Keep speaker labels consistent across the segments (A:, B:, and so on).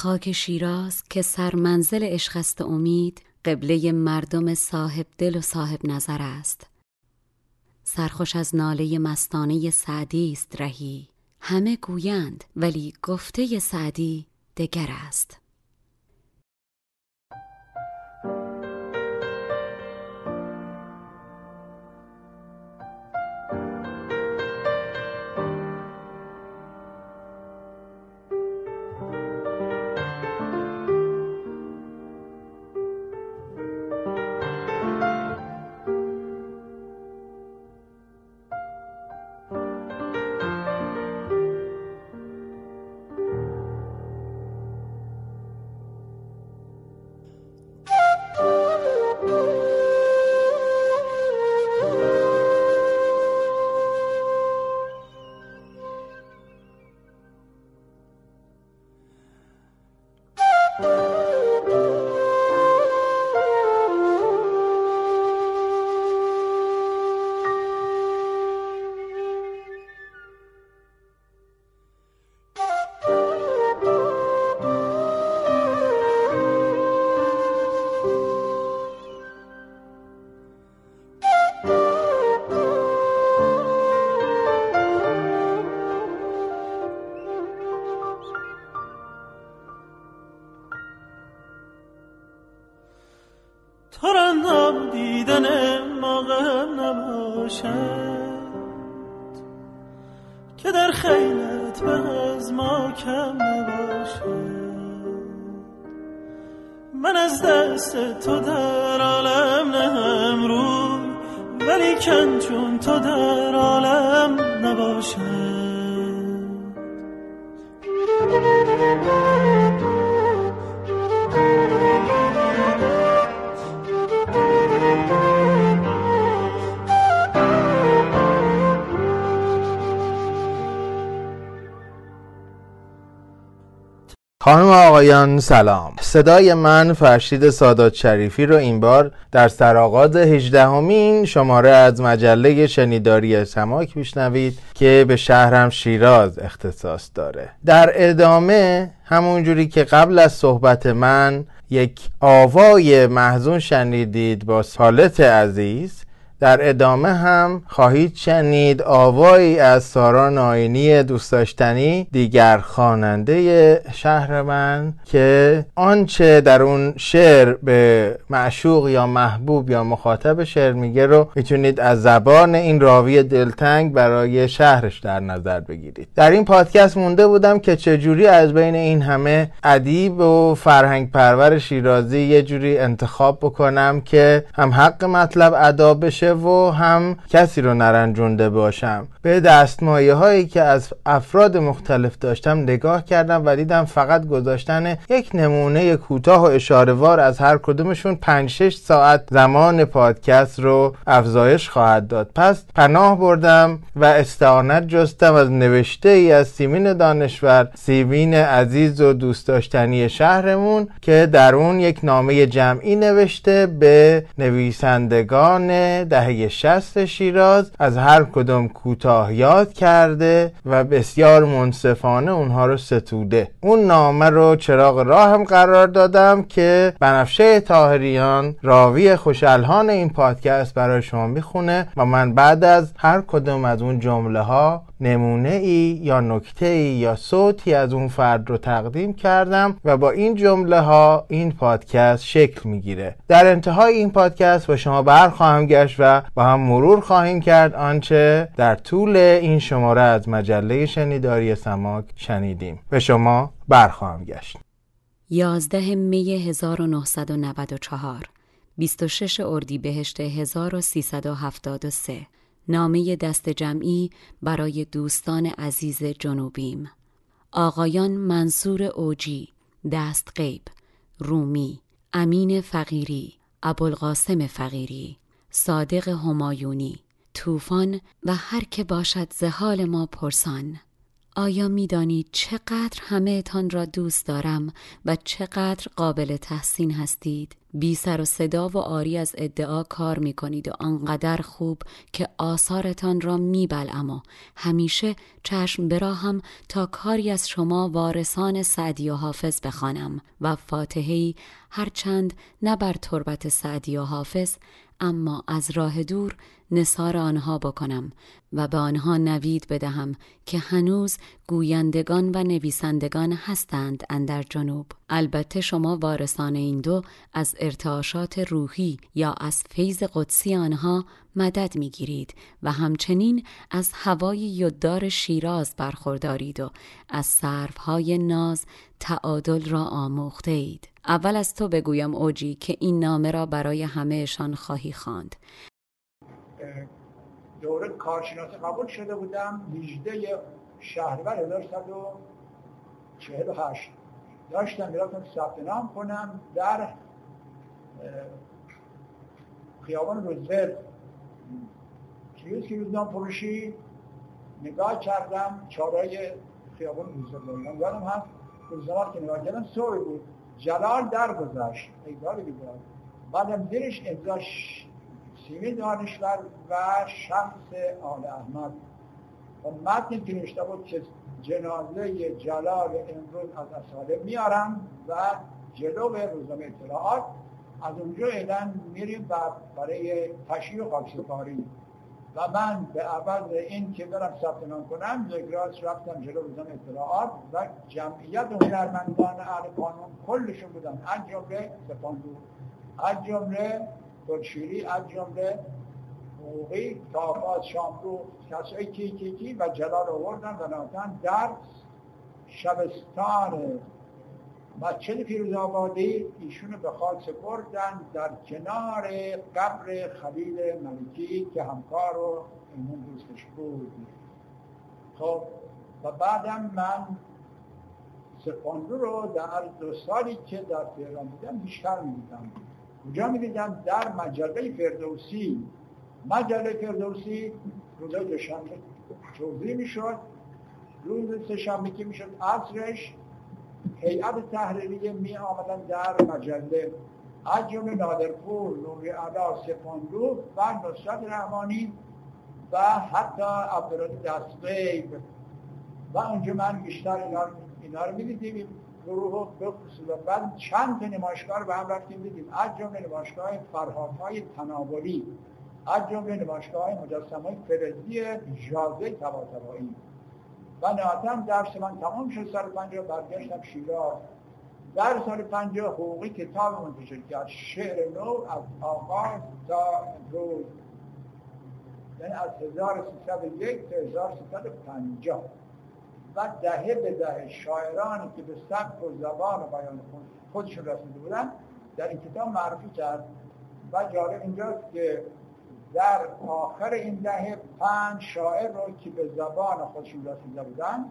A: خاک شیراز که سرمنزل عشق است امید قبله مردم صاحب دل و صاحب نظر است. سرخوش از ناله مستانه سعدی است رهی. همه گویند ولی گفته سعدی دگر است.
B: آقایان سلام. صدای من فرشید سادات شریفی رو این بار در سرآغاز هجدهمین شماره از مجله شنیداری سماک میشنوید که به شهرم شیراز اختصاص داره. در ادامه همونجوری که قبل از صحبت من یک آوای محزون شنیدید با سالت عزیز در ادامه هم خواهید شنید آوایی از سارا ناینی دوست داشتنی دیگر خواننده شهر من که آنچه در اون شعر به معشوق یا محبوب یا مخاطب شعر میگه رو می‌تونید از زبان این راوی دلتنگ برای شهرش در نظر بگیرید. در این پادکست مونده بودم که چجوری از بین این همه ادیب و فرهنگ پرور شیرازی یه جوری انتخاب بکنم که هم حق مطلب ادا بشه و هم کسی رو نرنجونده باشم. به دستمایه هایی که از افراد مختلف داشتم نگاه کردم و دیدم فقط گذاشتن یک نمونه کوتاه و اشارهوار از هر کدومشون 5 6 ساعت زمان پادکست رو افزایش خواهد داد. پس پناه بردم و استعانت جستم از نوشته ای از سیمین دانشور سیمین عزیز و دوست داشتنی شهرمون که در اون یک نامه جمعی نوشته به نویسندگان دهه شست شیراز از هر کدوم کوتاه یاد کرده و بسیار منصفانه اونها رو ستوده. اون نامه رو چراغ راهم قرار دادم که بنفشه تاهریان راوی خوشالهان این پادکست برای شما می‌خونه و من بعد از هر کدوم از اون جمله ها نمونه ای یا نکته ای یا صوتی از اون فرد رو تقدیم کردم و با این جمله ها این پادکست شکل می‌گیره. در انتهای این پادکست با شما برخواهم گشت و با هم مرور خواهیم کرد. آنچه در طول این شماره از مجله شنیداری سماک شنیدیم. به شما برخواهم گشت.
A: 11 می 1994 26 اردیبهشت 1373 نامه دست جمعی برای دوستان عزیز جنوبیم. آقایان منصور اوجی دست غیب رومی امین فقیری ابوالقاسم فقیری صادق همایونی طوفان و هر که باشد زهال ما پرسان آیا می‌دانید چقدر همه تان را دوست دارم و چقدر قابل تحسین هستید؟ بی سر و صدا و آری از ادعا کار می کنید و آنقدر خوب که آثارتان را می و همیشه چشم براهم تا کاری از شما وارثان سعدی و حافظ بخوانم و فاتحهی هرچند نه بر تربت سعدی و حافظ اما از راه دور نصار آنها بکنم و به آنها نوید بدهم که هنوز گویندگان و نویسندگان هستند اندر جنوب البته شما وارثان این دو از ارتعاشات روحی یا از فیض قدسی آنها مدد می‌گیرید و همچنین از هوای یددار شیراز برخوردارید و از صرفهای ناز تعادل را آموخته اید اول از تو بگویم اوجی که این نامه را برای همهشان خواهی خواند.
C: دوره کارشناسی قبول شده بودم. 18 شهرور 1148 داشتم می‌رفتم ثبت نام کنم در خیابان روزولت. چیزی که روزنام فروشی نگاه کردم چارای خیابان روزولت یادم هست روزنامه که نگاه کردم صبح بود. جلال در گذشت ایدار بیدار بعدم زیرش امضاش سیمی دانشور و شخص آل احمد. و متن که نوشته بود که جنازه جلال امروز از اصاله میارم و جلو به روزنامه اطلاعات. از اونجا اعلان میریم و برای تشییع خاکسپاری و من به عوض این که برم ثبت نام کنم زگراس رفتم جلو روزنامه اطلاعات و جمعیت هنرمندان اهل قانون کلشون بودن. از جمله سپاندو از جمله گلشیری از جمله حقوقی تافاز شامرو کسایی کی کی کی و جلال آوردن و ناتن در شبستان. مسجد فیروز آبادی ایشونو به خاک سپردن در کنار قبر خلیل ملکی که همکار و ایمون دوستش بود. خب و بعدم من سپاندو رو در دو سالی که در تهران بودم بیشتر می‌دیدم. کجا می‌دیدم در مجله فردوسی. مجله فردوسی روزای دوشنبه توضیح می‌شد. روز سهشنبه که می‌شد عصرش هیئت تحریریه می آمدن در مجله. از جمله نادرپور نوری علا سپاندو و نصرت رحمانی و حتی عبدالعالی دستقیب و اونجا من بیشتر اینا رو می‌دیدیم. گروه و بعد چند تا نمایشگاه رو به هم رفتیم دیدیم. از جمله نمایشگاه فرهادهای تناولی از جمله نمایشگاه مجسمه فردی جازه تباتبایی و نهایتا درس من تمام شد. سال پنجاه برگشتم شیراز. در سال پنجاه حقوقی کتاب منتشر کرد. شعر نو از آغاز تا روز یعنی از 1301 تا 1350 و دهه به دهه شاعرانی که به سبک و زبان و بیان خودشون رسیده بودن در این کتاب معرفی کرد. و جالب اینجاست که در آخر این دهه پنج شاعر رو که به زبان خودشون رسیده بودن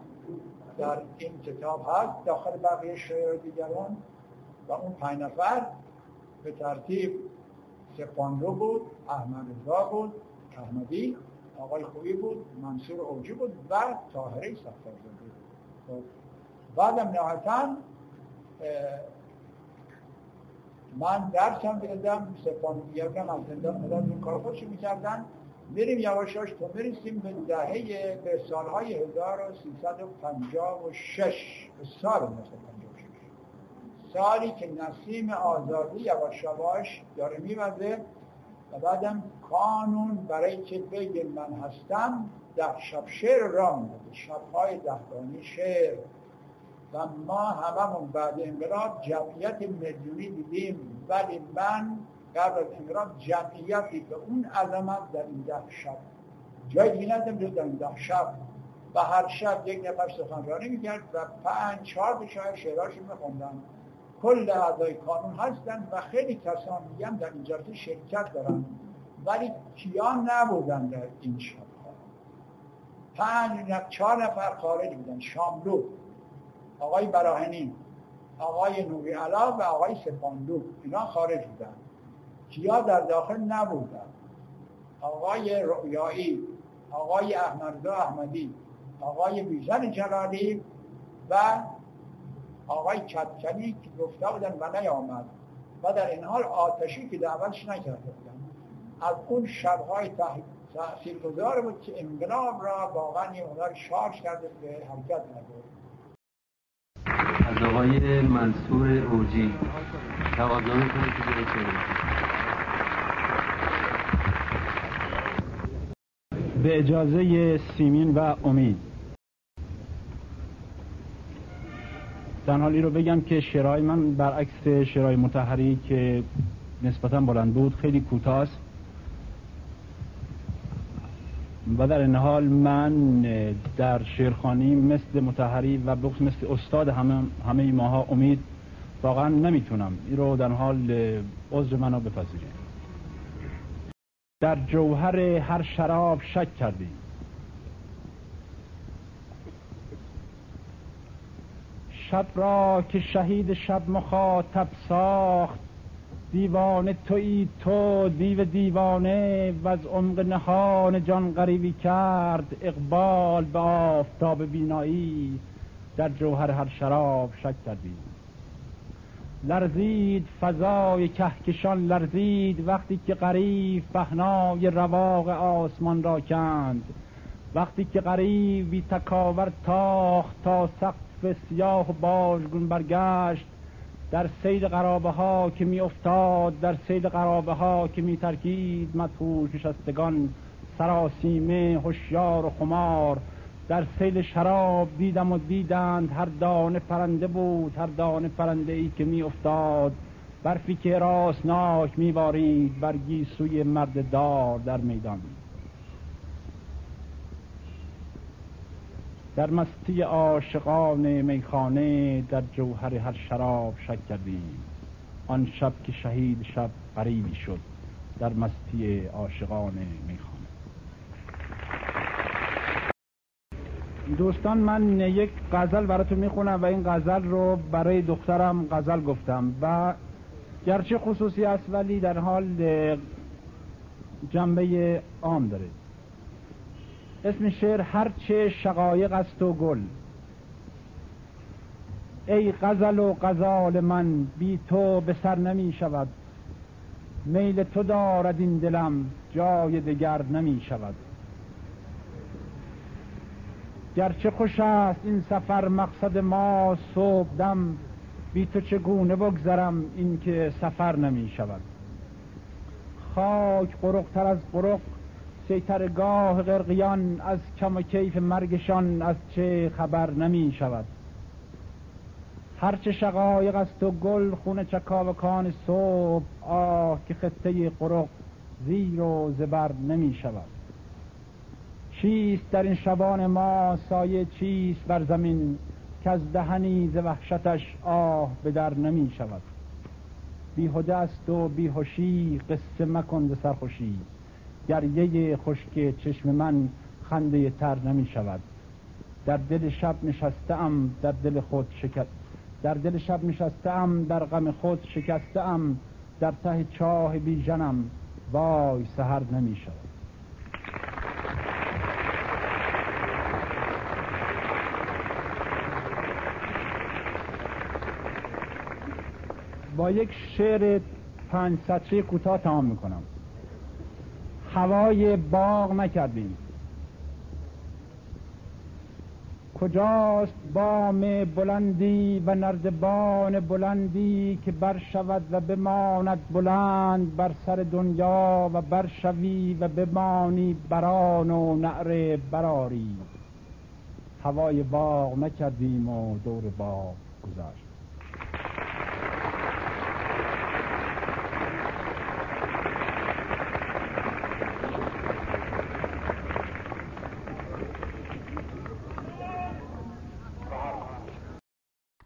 C: در این کتاب هست داخل بقیه شاعر دیگران. و اون پنج نفر به ترتیب سپاندو بود احمد رضا بود احمدی آقای خوبی بود منصور اوجی بود و طاهره سفتارزاده بود. خب، بعدم نهایتا من درس هم دیدم سپان یکم از زندان مدد این کار خودشو می‌کردن. میریم یواشاش تا می‌رسیم به دهه به سالهای 1356 سال 1956 سالی که نسیم آزادی یواش یواش داره میوزه و بعدم کانون برای که بگه من هستم ده شب شعر را میده شبهای دهبانی شعر. و ما هممون بعد انقلاب جمعیت میلیونی دیدیم. ولی من قبل از انقلاب جمعیتی به اون عظمت در این ده شب جای دیگه ندم در این ده شب. و هر شب یک نفر سخنرانی می‌کرد و پنج چهار شاید شعراشون میخوندن. کل اعضای کانون هستن و خیلی کسان میگم در این جلسه شرکت دارن. ولی کیان نبودن در این شب پنج نفر چهار نفر خارج بودن. شاملو آقای براهنی آقای نوری علا و آقای سپاندو. اینا خارج بودن. کیا در داخل نبودن. آقای رؤیایی آقای احمدزا احمدی آقای بیزن جلالی و آقای کتکنی که گفته بودن و نیامد. و در این حال آتشی که دعوتش نکرده بودن. از اون شبهای تحصیل گذار بود که انقلاب را واقعا این شارژ کرده به حرکت نبود.
D: از آقای منصور اوجی. تقاضا می‌کنه که
E: به اجازه سیمین و امید. در حالی رو بگم که شرای من برعکس شرای متحری که نسبتا بلند بود خیلی کوتاه و در این حال من در شیرخانی مثل متحری و بخص مثل استاد همه, همه ماها امید واقعا نمی‌تونم. این رو در حال عذر منو بپذیریم در جوهر هر شراب شک کردیم. شب را که شهید شب مخاطب ساخت دیوانه توی تو دیو دیوانه و از عمق نهان جان غریبی کرد اقبال به آفتاب بینایی در جوهر هر شراب شک کردیم لرزید فضای کهکشان لرزید وقتی که غریب پهنای رواق آسمان را کند. وقتی که غریبی تکاور تاخت تا سقف سیاه و باژگون برگشت در سید قرابه ها که می افتاد در سید قرابه ها که می ترکید مدهوش نشستگان سراسیمه هوشیار و خمار. در سیل شراب دیدم و دیدند هر دانه پرنده بود هر دانه پرنده ای که می افتاد برفی که راسناک می بارید بر گیسوی مرد دار در میدان. در مستی عاشقان میخانه در جوهر هر شراب شک کردیم. آن شب که شهید شب قریبی شد در مستی عاشقان میخانه. دوستان من یک غزل براتون می‌خونم و این غزل رو برای دخترم غزل گفتم و گرچه خصوصی است ولی در حال جنبه عام داره. اسم شعر هرچه شقایق است و گل. ای غزل و غزال من بی تو به سر نمی شود. میل تو دارد این دلم جای دگر نمی شود. گرچه خوش است این سفر مقصد ما صبح دم. بی تو چگونه بگذرم این که سفر نمی شود. خاک قرقتر از قرق سیترگاه غرقیان از کم و کیف مرگشان از چه خبر نمی شود. هرچه شقایق است و گل خون چکاوکان صبح آه که خطه قرق زیر و زبر نمی شود. چیست در این شبان ما سایه چیست بر زمین که از دهنی ز وحشتش آه به در نمی شود؟ بیهده است و بیهوشی قصه مکن ز سرخوشی. گریه خشک چشم من خنده تر نمی شود. در دل شب نشستم در دل خود شکست. در دل شب نشستم در غم خود شکستم. در ته چاه بیژنم وای سهر نمی شود. با یک شعر پنج سطری کوتاه تمام می‌کنم. هوای باغ نکردیم کجاست بام بلندی و نردبان بلندی که برشود و بماند بلند بر سر دنیا و برشوی و بمانی بران و نعره براری هوای باغ نکردیم و دور باغ گذاشت.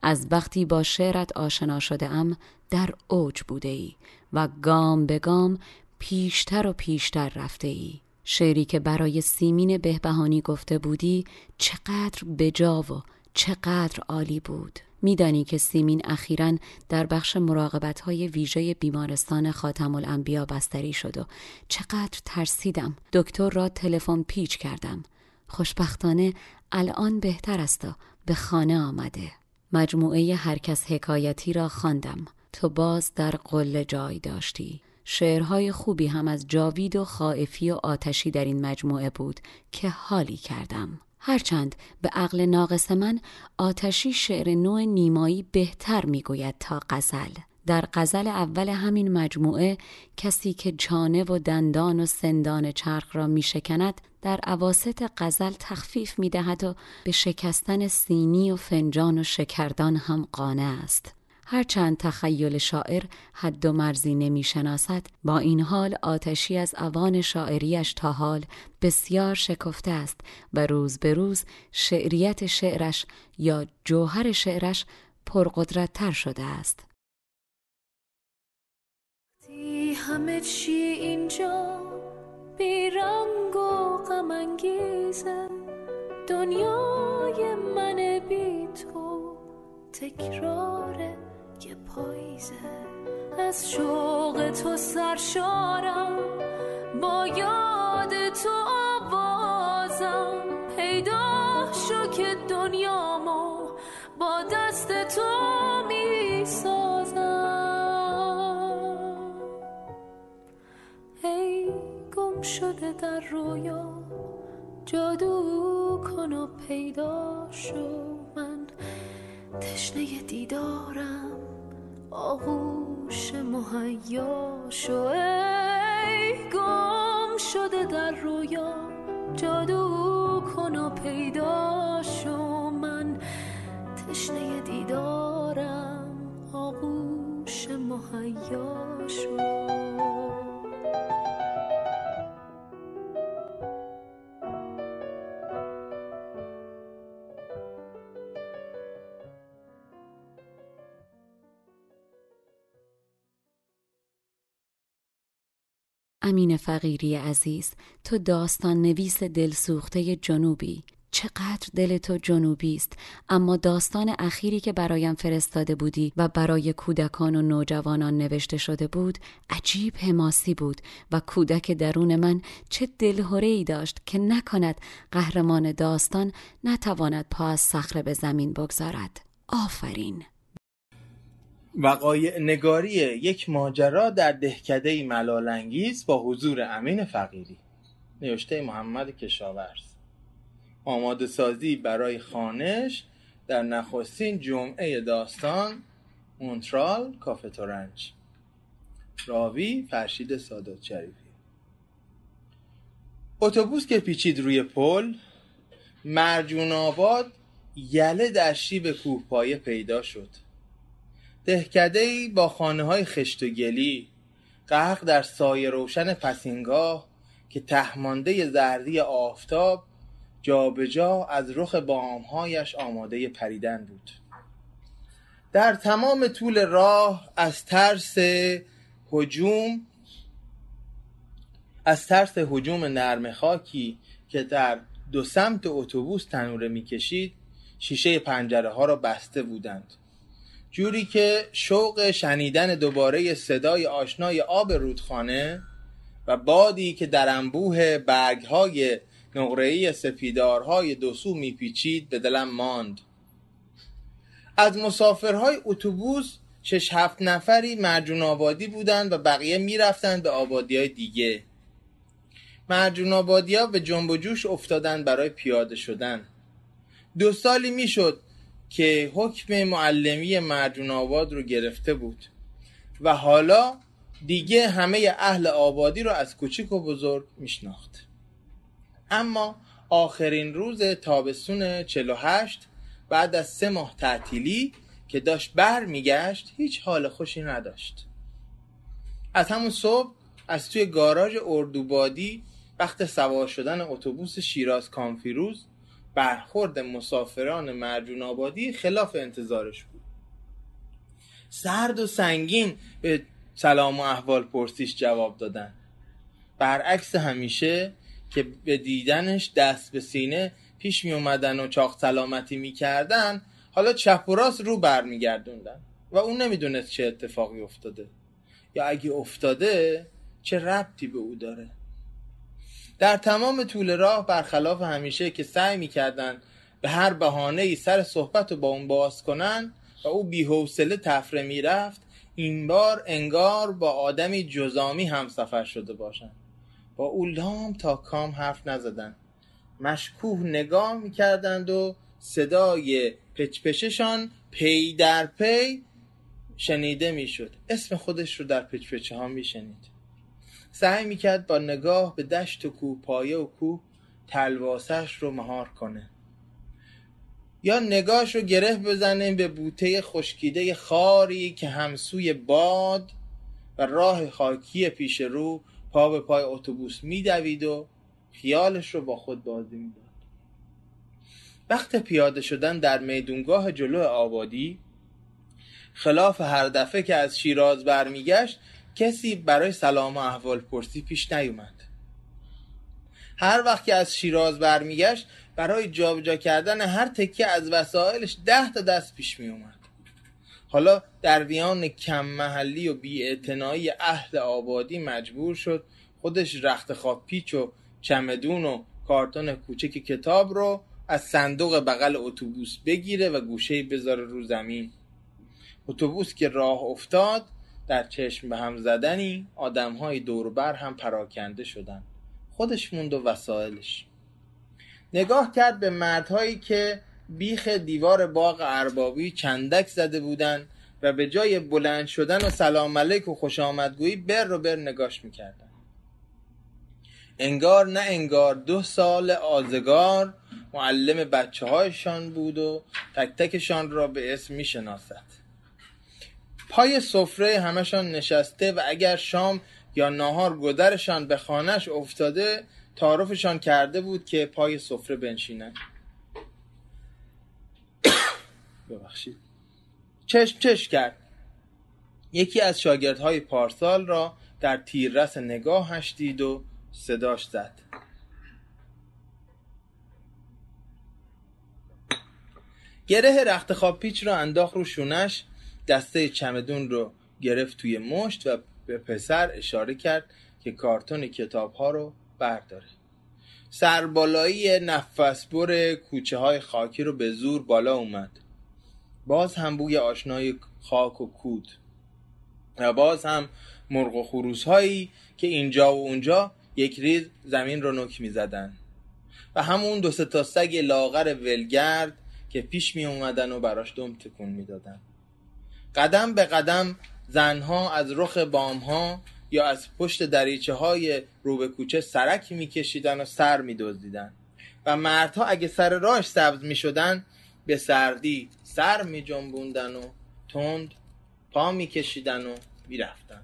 A: از وقتی با شعرت آشنا شده ام در اوج بوده ای و گام به گام پیشتر و پیشتر رفته ای شعری که برای سیمین بهبهانی گفته بودی چقدر بجا و چقدر عالی بود. میدانی که سیمین اخیرا در بخش مراقبت های ویژه بیمارستان خاتم الانبیا بستری شد و چقدر ترسیدم. دکتر را تلفن پیچ کردم. خوشبختانه الان بهتر است به خانه آمده. مجموعه هرکس حکایتی را خواندم. تو باز در قله جای داشتی. شعرهای خوبی هم از جاوید و خائفی و آتشی در این مجموعه بود که حالی کردم. هرچند به عقل ناقص من آتشی شعر نوع نیمایی بهتر می‌گوید تا غزل. در غزل اول همین مجموعه کسی که چانه و دندان و سندان چرخ را می شکند در عواست غزل تخفیف می دهد و به شکستن سینی و فنجان و شکردان هم قانع است. هرچند تخیل شاعر حد و مرزی نمی شناسد با این حال آتشی از اوان شاعریش تا حال بسیار شکفته است و روز به روز شعریت شعرش یا جوهر شعرش پرقدرت تر شده است همه چی اینجا بیرنگ و دنیای من بی تو تکرار یه پاییزه. از شوق تو سرشارم. با یاد تو آوازم. پیدا شو که دنیامو با دست تو می شده در رویا جادو کن و پیدا شو. من تشنه دیدارم آغوش مهیا شو. ای گم شده در رویا جادو کن و پیدا شو. من تشنه دیدارم آغوش مهیا شو. امین فقیری عزیز تو داستان نویس دلسوخته جنوبی. چقدر دل تو جنوبی است. اما داستان اخیری که برایم فرستاده بودی و برای کودکان و نوجوانان نوشته شده بود عجیب حماسی بود و کودک درون من چه دلهوره ای داشت که نکند قهرمان داستان نتواند پا از صخره به زمین بگذارد. آفرین!
B: وقایع نگاری یک ماجرا در دهکده ملالانگیز با حضور امین فقیری. نوشته محمد کشاورز. آماده سازی برای خانش در نخستین جمعه داستان مونترال کافه تورنج. راوی فرشید سادات شریفی. اتوبوس که پیچید روی پل مرجون آباد یله در شیب کوهپایه پیدا شد. دهکده با خانه های خشت و گلی غرق در سایه روشن پسینگاه که تهمانده زردی آفتاب جابجا جا از رخ بامهایش آماده پریدن بود. در تمام طول راه از ترس هجوم از ترس هجوم نرم خاکی که در دو سمت اتوبوس تنوره می‌کشید شیشه پنجره ها را بسته بودند. جوری که شوق شنیدن دوباره صدای آشنای آب رودخانه و بادی که در انبوه برگهای نقره‌ای سپیدارهای دوسو میپیچید به دلم ماند. از مسافرهای اتوبوس شش هفت نفری مرجون آبادی بودند و بقیه می‌رفتند به آبادی های دیگه. مرجون آبادی ها به جنب و جوش افتادند برای پیاده شدن. دو سالی می‌شد که حکم معلمی مرجون آباد رو گرفته بود. و حالا دیگه همه اهل آبادی رو از کوچیک و بزرگ میشناخت. اما آخرین روز تابستون 48 بعد از سه ماه تعطیلی که داشت بر میگشت هیچ حال خوشی نداشت. از همون صبح از توی گاراژ اردوبادی وقت سوار شدن اتوبوس شیراز کانفیروز برخورد مسافران مرجون آبادی خلاف انتظارش بود. سرد و سنگین به سلام و احوال پرسیش جواب دادن. برعکس همیشه که به دیدنش دست به سینه پیش می اومدن و چاق سلامتی می‌کردن حالا چپ و راست رو برمیگردوندن و اون نمی‌دونست چه اتفاقی افتاده. یا اگه افتاده چه ربطی به او داره؟ در تمام طول راه برخلاف همیشه که سعی می‌کردن به هر بهانه ای سر صحبت رو با اون باز کنن و او بیحوصله طفره می‌رفت این بار انگار با آدمی جذامی هم سفر شده باشند با او لام تا کام حرف نزدن. مشکوک نگاه می‌کردند و صدای پچ‌پچشان پی در پی شنیده می‌شد. اسم خودش رو در پچپچه ها میشنید. سعی می‌کرد با نگاه به دشت و کوه پایه و کوه تلواسش رو مهار کنه. یا نگاش رو گره بزنه به بوته خشکیده خاری که همسوی باد و راه خاکی پیش رو پا به پای اتوبوس میدوید و خیالش رو با خود بازی می‌داد وقت پیاده شدن در میدونگاه جلو آبادی خلاف هر دفعه که از شیراز برمیگشت کسی برای سلام و احوال پرسی پیش نیومد. هر وقت که از شیراز برمیگشت برای جابجا کردن هر تکه از وسایلش ده تا دست پیش می اومد حالا در ویان کم محلی و بی اهل آبادی مجبور شد خودش رخت خواب پیچ و چمدون و کارتون کوچک کتاب رو از صندوق بغل اتوبوس بگیره و گوشه بذاره رو زمین. اتوبوس که راه افتاد در چشم به هم زدنی آدمهای دوربر هم پراکنده شدن. خودش موند و وسایلش نگاه کرد به مردهایی که بیخ دیوار باغ اربابی چندک زده بودن و به جای بلند شدن و سلام علیک و خوش آمدگویی بر رو بر نگاش می‌کردن. انگار نه انگار دو سال آزگار معلم بچه هایشان بود و تک تکشان را به اسم می‌شناسد. پای سفره همشان نشسته و اگر شام یا ناهار گذرشان به خانهش افتاده تعارفشان کرده بود که پای سفره بنشینند ببخشید. چشم چش کرد. یکی از شاگردهای پارسال را در تیررس نگاهش دید و صداش زد. گره رخت خواب پیچ را انداخت رو شونش دسته چمدون رو گرفت توی مشت و به پسر اشاره کرد که کارتون کتاب ها رو برداره. سربالایی نفسبر کوچه های خاکی رو به زور بالا اومد. باز هم بوی آشنای خاک و کود. و باز هم مرغ و خروس هایی که اینجا و اونجا یک ریز زمین رو نک می زدن و همون دو تا سگ لاغر ولگرد که پیش می اومدن و براش دم تکون می دادن. قدم به قدم زنها از رخ بامها یا از پشت دریچه های رو به کوچه سرک میکشیدن و سر میدزدیدن. و مردها اگه سر راش سبز می‌شدن به سردی سر می جنبوندن و تند پا میکشیدن و می‌رفتن.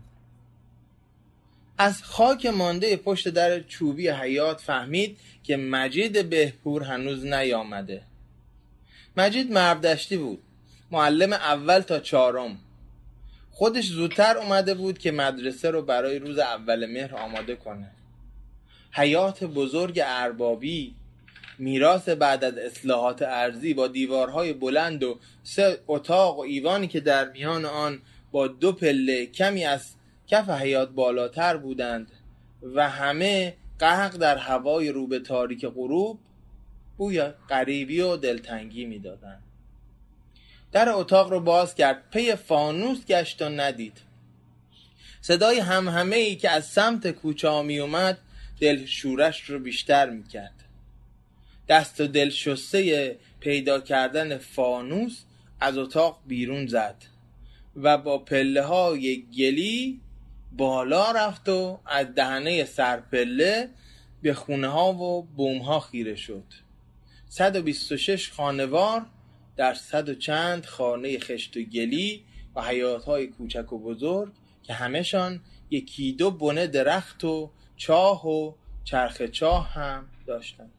B: از خاک مانده پشت در چوبی حیات فهمید که مجید بهپور هنوز نیامده. مجید مردشتی بود. معلم اول تا چهارم. خودش زودتر اومده بود که مدرسه رو برای روز اول مهر آماده کنه. حیات بزرگ اربابی میراث بعد از اصلاحات ارزی با دیوارهای بلند و سه اتاق و ایوانی که در میان آن با دو پله کمی از کف حیات بالاتر بودند و همه قهق در هوای رو به تاریک غروب بوی غریبی و دلتنگی می‌دادند. در اتاق رو باز کرد. پی فانوس گشت و ندید. صدای هم همه ای که از سمت کوچه می اومد دل شورش رو بیشتر می کرد دست و دل شسته پیدا کردن فانوس از اتاق بیرون زد و با پله های گلی بالا رفت و از دهنه سرپله به خونه ها و بوم ها خیره شد. 126 خانوار در صد و چند خانه خشت و گلی و حیات های کوچک و بزرگ که همهشان یکی دو بنه درخت و چاه و چرخ چاه هم داشتند.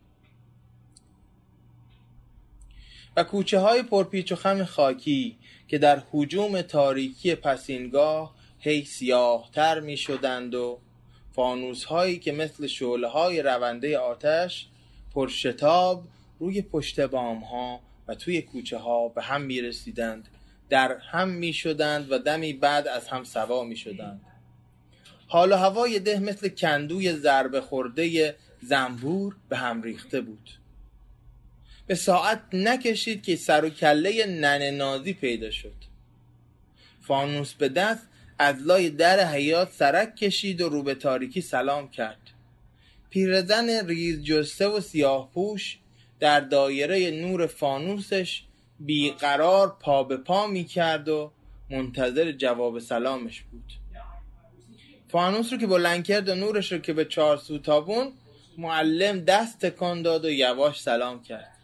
B: و کوچه های پرپیچ و خم خاکی که در حجوم تاریکی پسینگاه هی سیاهتر می شدند و فانوس هایی که مثل شعله های رونده آتش پرشتاب روی پشت بام ها توی کوچه ها به هم می رسیدند در هم می شدند و دمی بعد از هم سوا می شدند حال و هوای ده مثل کندوی ضربه خورده زنبور به هم ریخته بود. به ساعت نکشید که سر و کله ننه نازی پیدا شد. فانوس به دست از لای در حیات سرک کشید و رو به تاریکی سلام کرد. پیرزن ریز جسته و سیاه پوش در دایره نور فانوسش بیقرار پا به پا می کرد و منتظر جواب سلامش بود. فانوس رو که بلند کرد و نورش رو که به چهار سو تابون معلم دست تکان داد و یواش سلام کرد.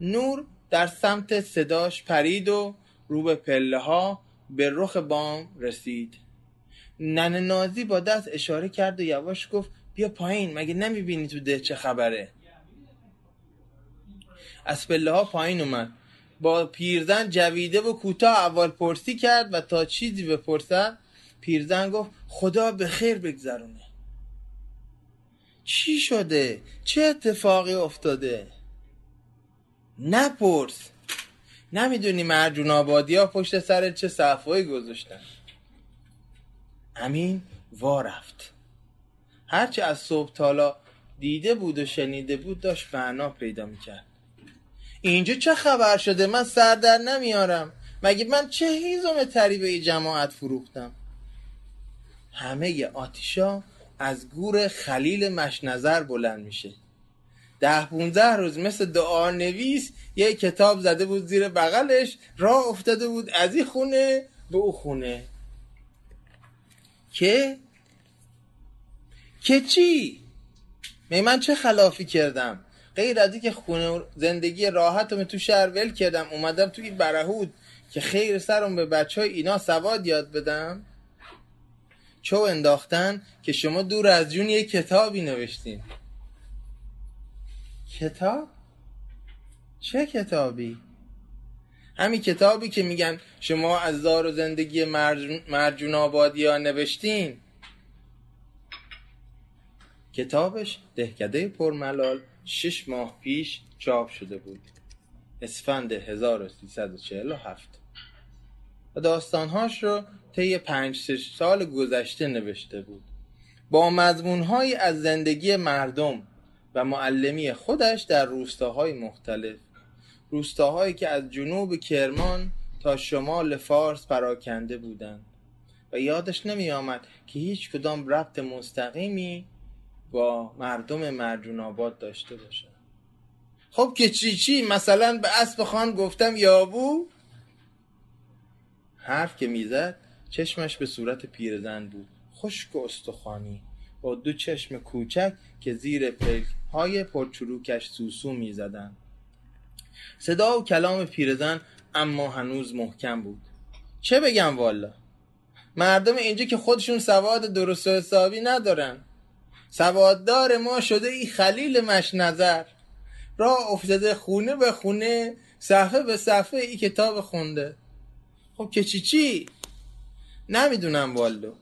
B: نور در سمت صداش پرید و رو به پله ها به رخ بام رسید. نن نازی با دست اشاره کرد و یواش گفت بیا پایین مگه نمی‌بینی تو ده چه خبره؟ از پله ها پایین اومد. با پیرزن جویده و کوتاه اول پرسی کرد و تا چیزی بپرسد پیرزن گفت خدا به خیر بگذرونه. چی شده؟ چه اتفاقی افتاده؟ نپرس. نمی‌دونی مرجون آبادی ها پشت سر چه صفایی گذاشتن. امین وا رفت. هرچه از صبح تالا دیده بود و شنیده بود داشت معنا پیدا می‌کرد. اینجا چه خبر شده؟ من سر در نمیارم. مگه من چه هیزم تری به جماعت فروختم؟ همه آتیشا از گور خلیل مشنظر بلند میشه. ده پونزه روز مثل دعا نویس یه کتاب زده بود زیر بغلش راه افتاده بود از این خونه به او خونه. که؟ که چی؟ می من چه خلافی کردم؟ غیر از که خونه زندگی راحتم تو شهر ول کردم اومدم توی برهود که خیر سرم به بچه های اینا سواد یاد بدم چو انداختن که شما دور از جون یه کتابی نوشتین کتاب؟ چه کتابی؟ همین کتابی که میگن شما از زار و زندگی مرجون آبادی ها نوشتین کتابش دهکده پرملال شش ماه پیش چاپ شده بود. اسفند 1347 و داستانهاش رو طی پنج شش سال گذشته نوشته بود. با مضمونهایی از زندگی مردم و معلمی خودش در روستاهای مختلف. روستاهایی که از جنوب کرمان تا شمال فارس پراکنده بودند. و یادش نمی آمد که هیچ کدام ربط مستقیمی با مردم مرجون آباد داشته باشه. خب که چی چی؟ مثلا به اسب خان گفتم یابو؟ حرف که می‌زد چشمش به صورت پیرزن بود. خشک و استخوانی. با دو چشم کوچک که زیر پلک های پرچروکش سوسو می‌زدند صدا و کلام پیرزن اما هنوز محکم بود. چه بگم والا؟ مردم اینجا که خودشون سواد درست و حسابی ندارن. سواددار ما شده ای خلیل مش نظر را افتاده خونه به خونه صفحه به صفحه ای کتاب خونده. خب که چی چی؟ نمی‌دونم والو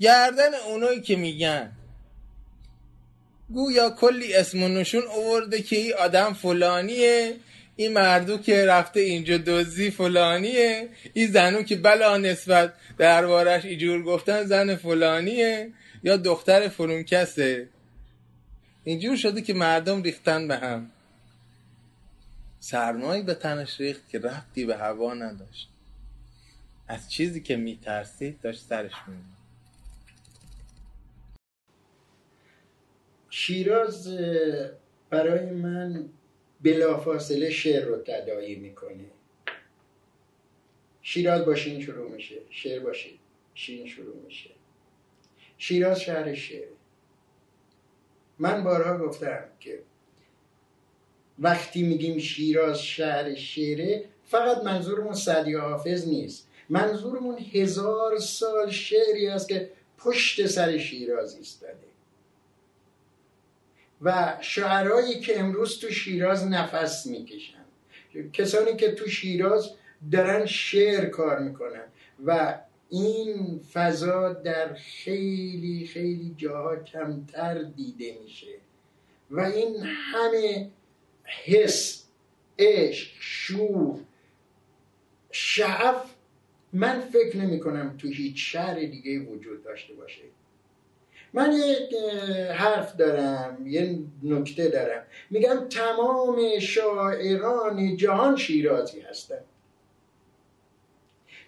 B: گردن اونایی که میگن. گویا کلی اسم و نشون اوورده که این آدم فلانیه این مردو که رفته اینجا دوزی فلانیه این زنو که بلا نسبت دربارش ایجور گفتن زن فلانیه. یا دختر فرونکسه اینجور شده که مردم ریختن به هم. سرمایی به تنش ریخت که رفتی به هوا نداشت. از چیزی که میترسید داشت سرش میمون
F: شیراز برای من بلافاصله شعر رو تدایی می‌کنه. شیراز با شین شروع میشه. شعر با شین شروع میشه. شیراز شهر شعر. من بارها گفتم که وقتی میگیم شیراز شهر شعره فقط منظورمون سعدی حافظ نیست. منظورمون هزار سال شعری است که پشت سر شیراز ایستاده. و شعرهایی که امروز تو شیراز نفس می‌کشن. کسانی که تو شیراز دارن شعر کار می‌کنن و این فضا در خیلی خیلی جاها کمتر دیده میشه و این همه حس عشق شور شعف من فکر نمی کنم تو هیچ شهر دیگه وجود داشته باشه. من یک حرف دارم یه نکته دارم. میگم تمام شاعران جهان شیرازی هستن.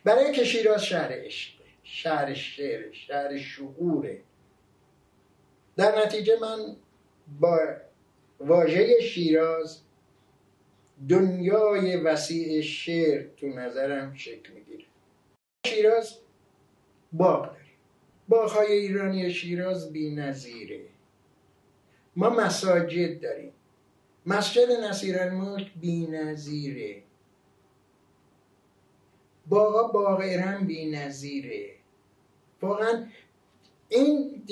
F: برای که شیراز شهر عشق شهر شعر شهر شعوره. در نتیجه من با واژه شیراز دنیای وسیع شعر تو نظرم شکل می‌گیره. شیراز باغ داریم. باغهای ایرانی شیراز بی نظیره ما مساجد داریم. مسجد نصیر الملک بی باغا باغ ایران بی نظیره. واقعا این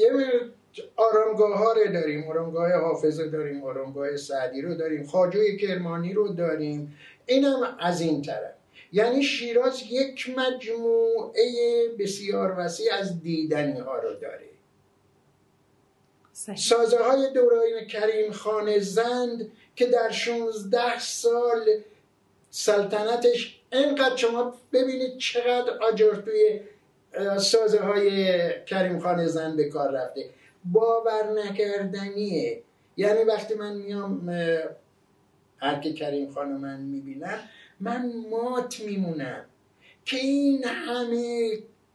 F: آرامگاه ها رو داریم آرامگاه حافظه داریم آرامگاه سعدی رو داریم خاجوی کرمانی رو داریم. اینم از این طرف. یعنی شیراز یک مجموعه بسیار وسیع از دیدنی ها رو داره. سازه های دورای کریم خان زند که در 16 سال سلطنتش اینقدر شما ببینید چقدر آجر توی سازه های کریم خان زند به کار رفته. باور نکردنیه. یعنی وقتی من میام هر که کریم خانو من می‌بینم من مات میمونم. که این همه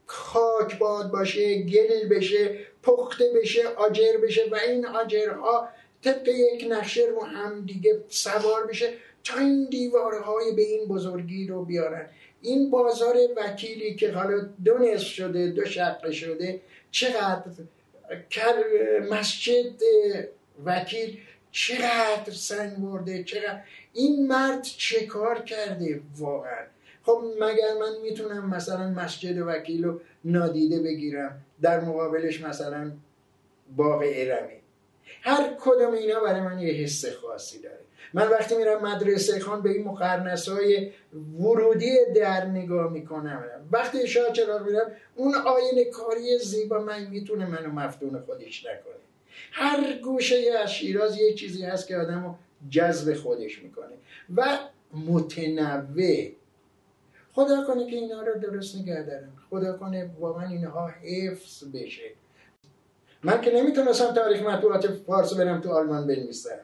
F: خاک باد باشه گل بشه پخته بشه آجر بشه و این آجرها طبق یک نقشه رو هم دیگه سوار بشه تا این دیوارهای به این بزرگی رو بیارن. این بازار وکیلی که حالا دو نصف شده دو شقه شده چقدر مسجد وکیل چقدر سنگ برده چقدر این مرد چه کار کرده واقعا؟ خب مگر من می‌تونم مثلا مسجد وکیل رو نادیده بگیرم؟ در مقابلش مثلا باغ ارمی هر کدوم اینا برای من یه حس خاصی داره. من وقتی میرم مدرسه خان به این مقرنس های ورودی در نگاه می‌کنم. وقتی شاه چرا میرم اون آین کاری زیبا من می‌تونه منو مفتون خودش نکنه. هر گوشه از شیراز یه چیزی هست که آدم رو جذب خودش می‌کنه و متنوع. خدا کنه که اینا رو درست نگه دارم. خدا کنه واقعا اینها حفظ بشه. من که نمی‌تونستم تاریخ مطبوعات فارس برم تو آلمان بنویسم.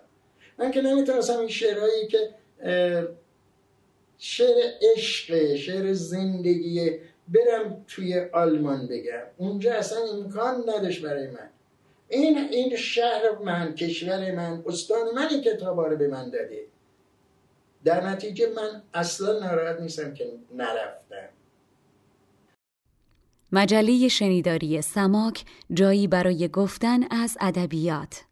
F: من که نمی‌تونستم این شعرهایی که شعر عشق شعر زندگی برم توی آلمان بگم. اونجا اصلا امکان نداشت برای من. این این شهر من کشور من استان من این کتاب رو به من داده. در نتیجه من اصلا ناراحت نیستم که نرفتم.
G: مجله شنیداری سماک جایی برای گفتن از ادبیات.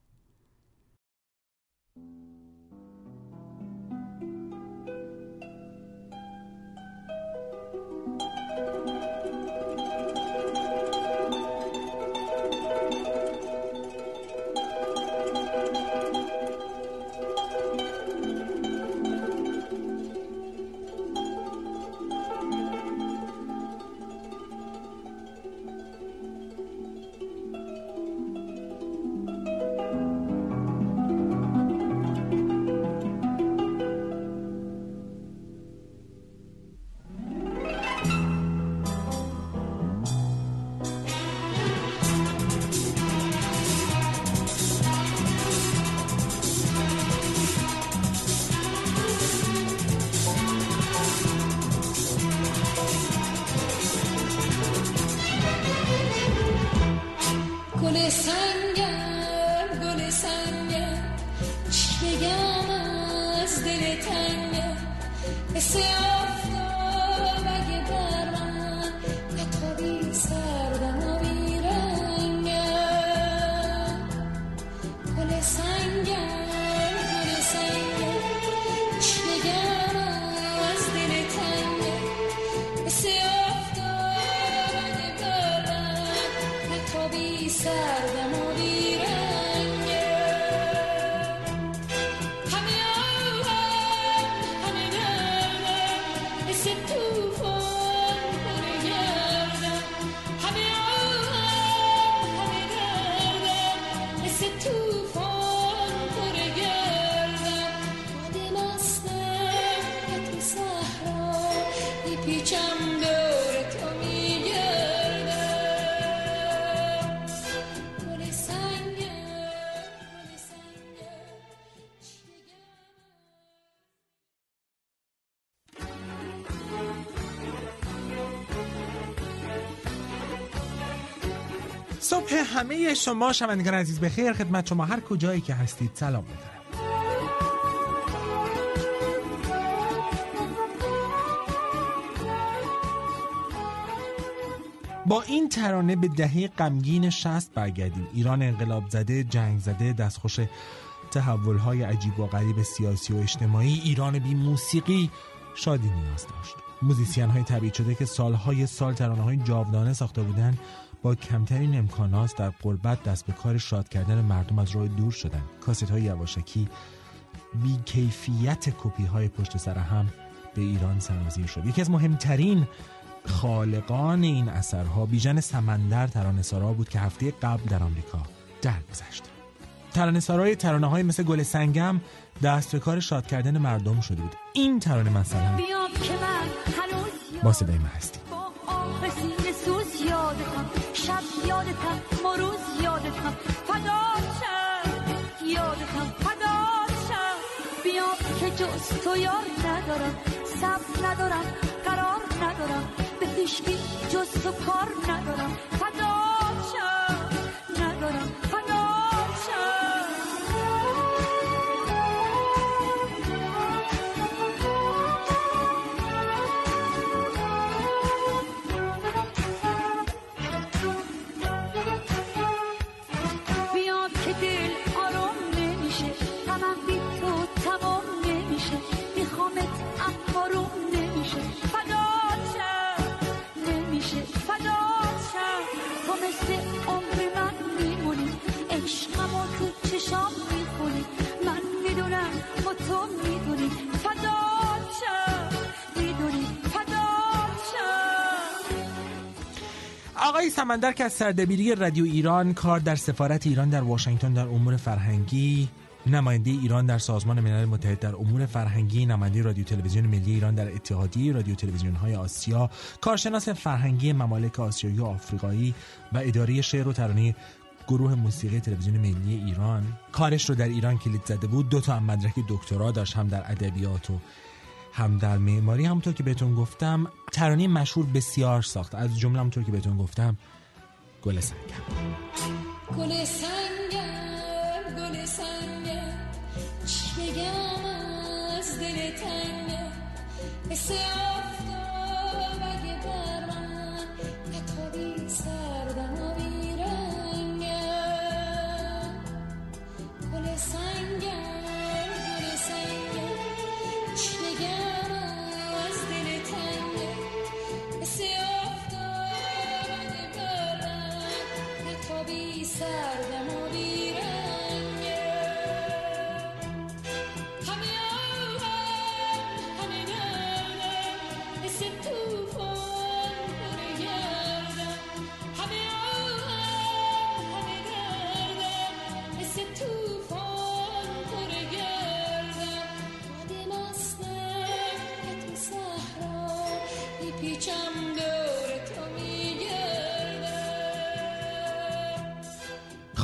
H: گل سنگر گل سنگر. چی بگم از دل تنگر؟ شما شنوندگان عزیز بخیر. خدمت شما هر کجایی که هستید. سلام می‌دارم با این ترانه به دهه غمگین شست برگردیم. ایران انقلاب زده جنگ زده دستخوش تحولهای عجیب و غریب سیاسی و اجتماعی ایران بی موسیقی شادی نیاز داشت. موزیسین های تبعید شده که سالهای سال ترانه های جاودانه ساخته بودند. با کمترین امکانات در قربت دست به کار شاد کردن مردم از راه دور شدن. کاست های یواشکی بی کیفیت کپی های پشت سر هم به ایران سرازیر شد. یکی از مهمترین خالقان این اثرها بیژن سمندر ترانه‌سرا بود که هفته قبل در آمریکا درگذشت. ترانه‌سرای ترانه های مثل گل سنگم دست به کار شاد کردن مردم شده بود. این ترانه مثلا با صدای من هستی شب یادتم ما روز یادتم. فداشم یادتم. فداشم بیام که جز تو یار ندارم سب ندارم قرار ندارم. به پیشگی جز تو کار ندارم. فداشم آقای سمندر که از سردبیری رادیو ایران کار در سفارت ایران در واشنگتن در امور فرهنگی نماینده ایران در سازمان ملل متحد در امور فرهنگی نماینده رادیو تلویزیون ملی ایران در اتحادیه رادیو تلویزیون های آسیا کارشناس فرهنگی ممالک آسیایی و آفریقایی و اداره شعر و ترانه گروه موسیقی تلویزیون ملی ایران کارش رو در ایران کلید زده بود. دو تا هم مدرک دکترا داشت هم در ادبیات و هم در معماری. همونطور که بهتون گفتم ترانه مشهور بسیار ساخت. از جمله همونطور که بهتون گفتم گل سنگم گل سنگم گل سنگم چی بگم از دل تنگم مثل اگه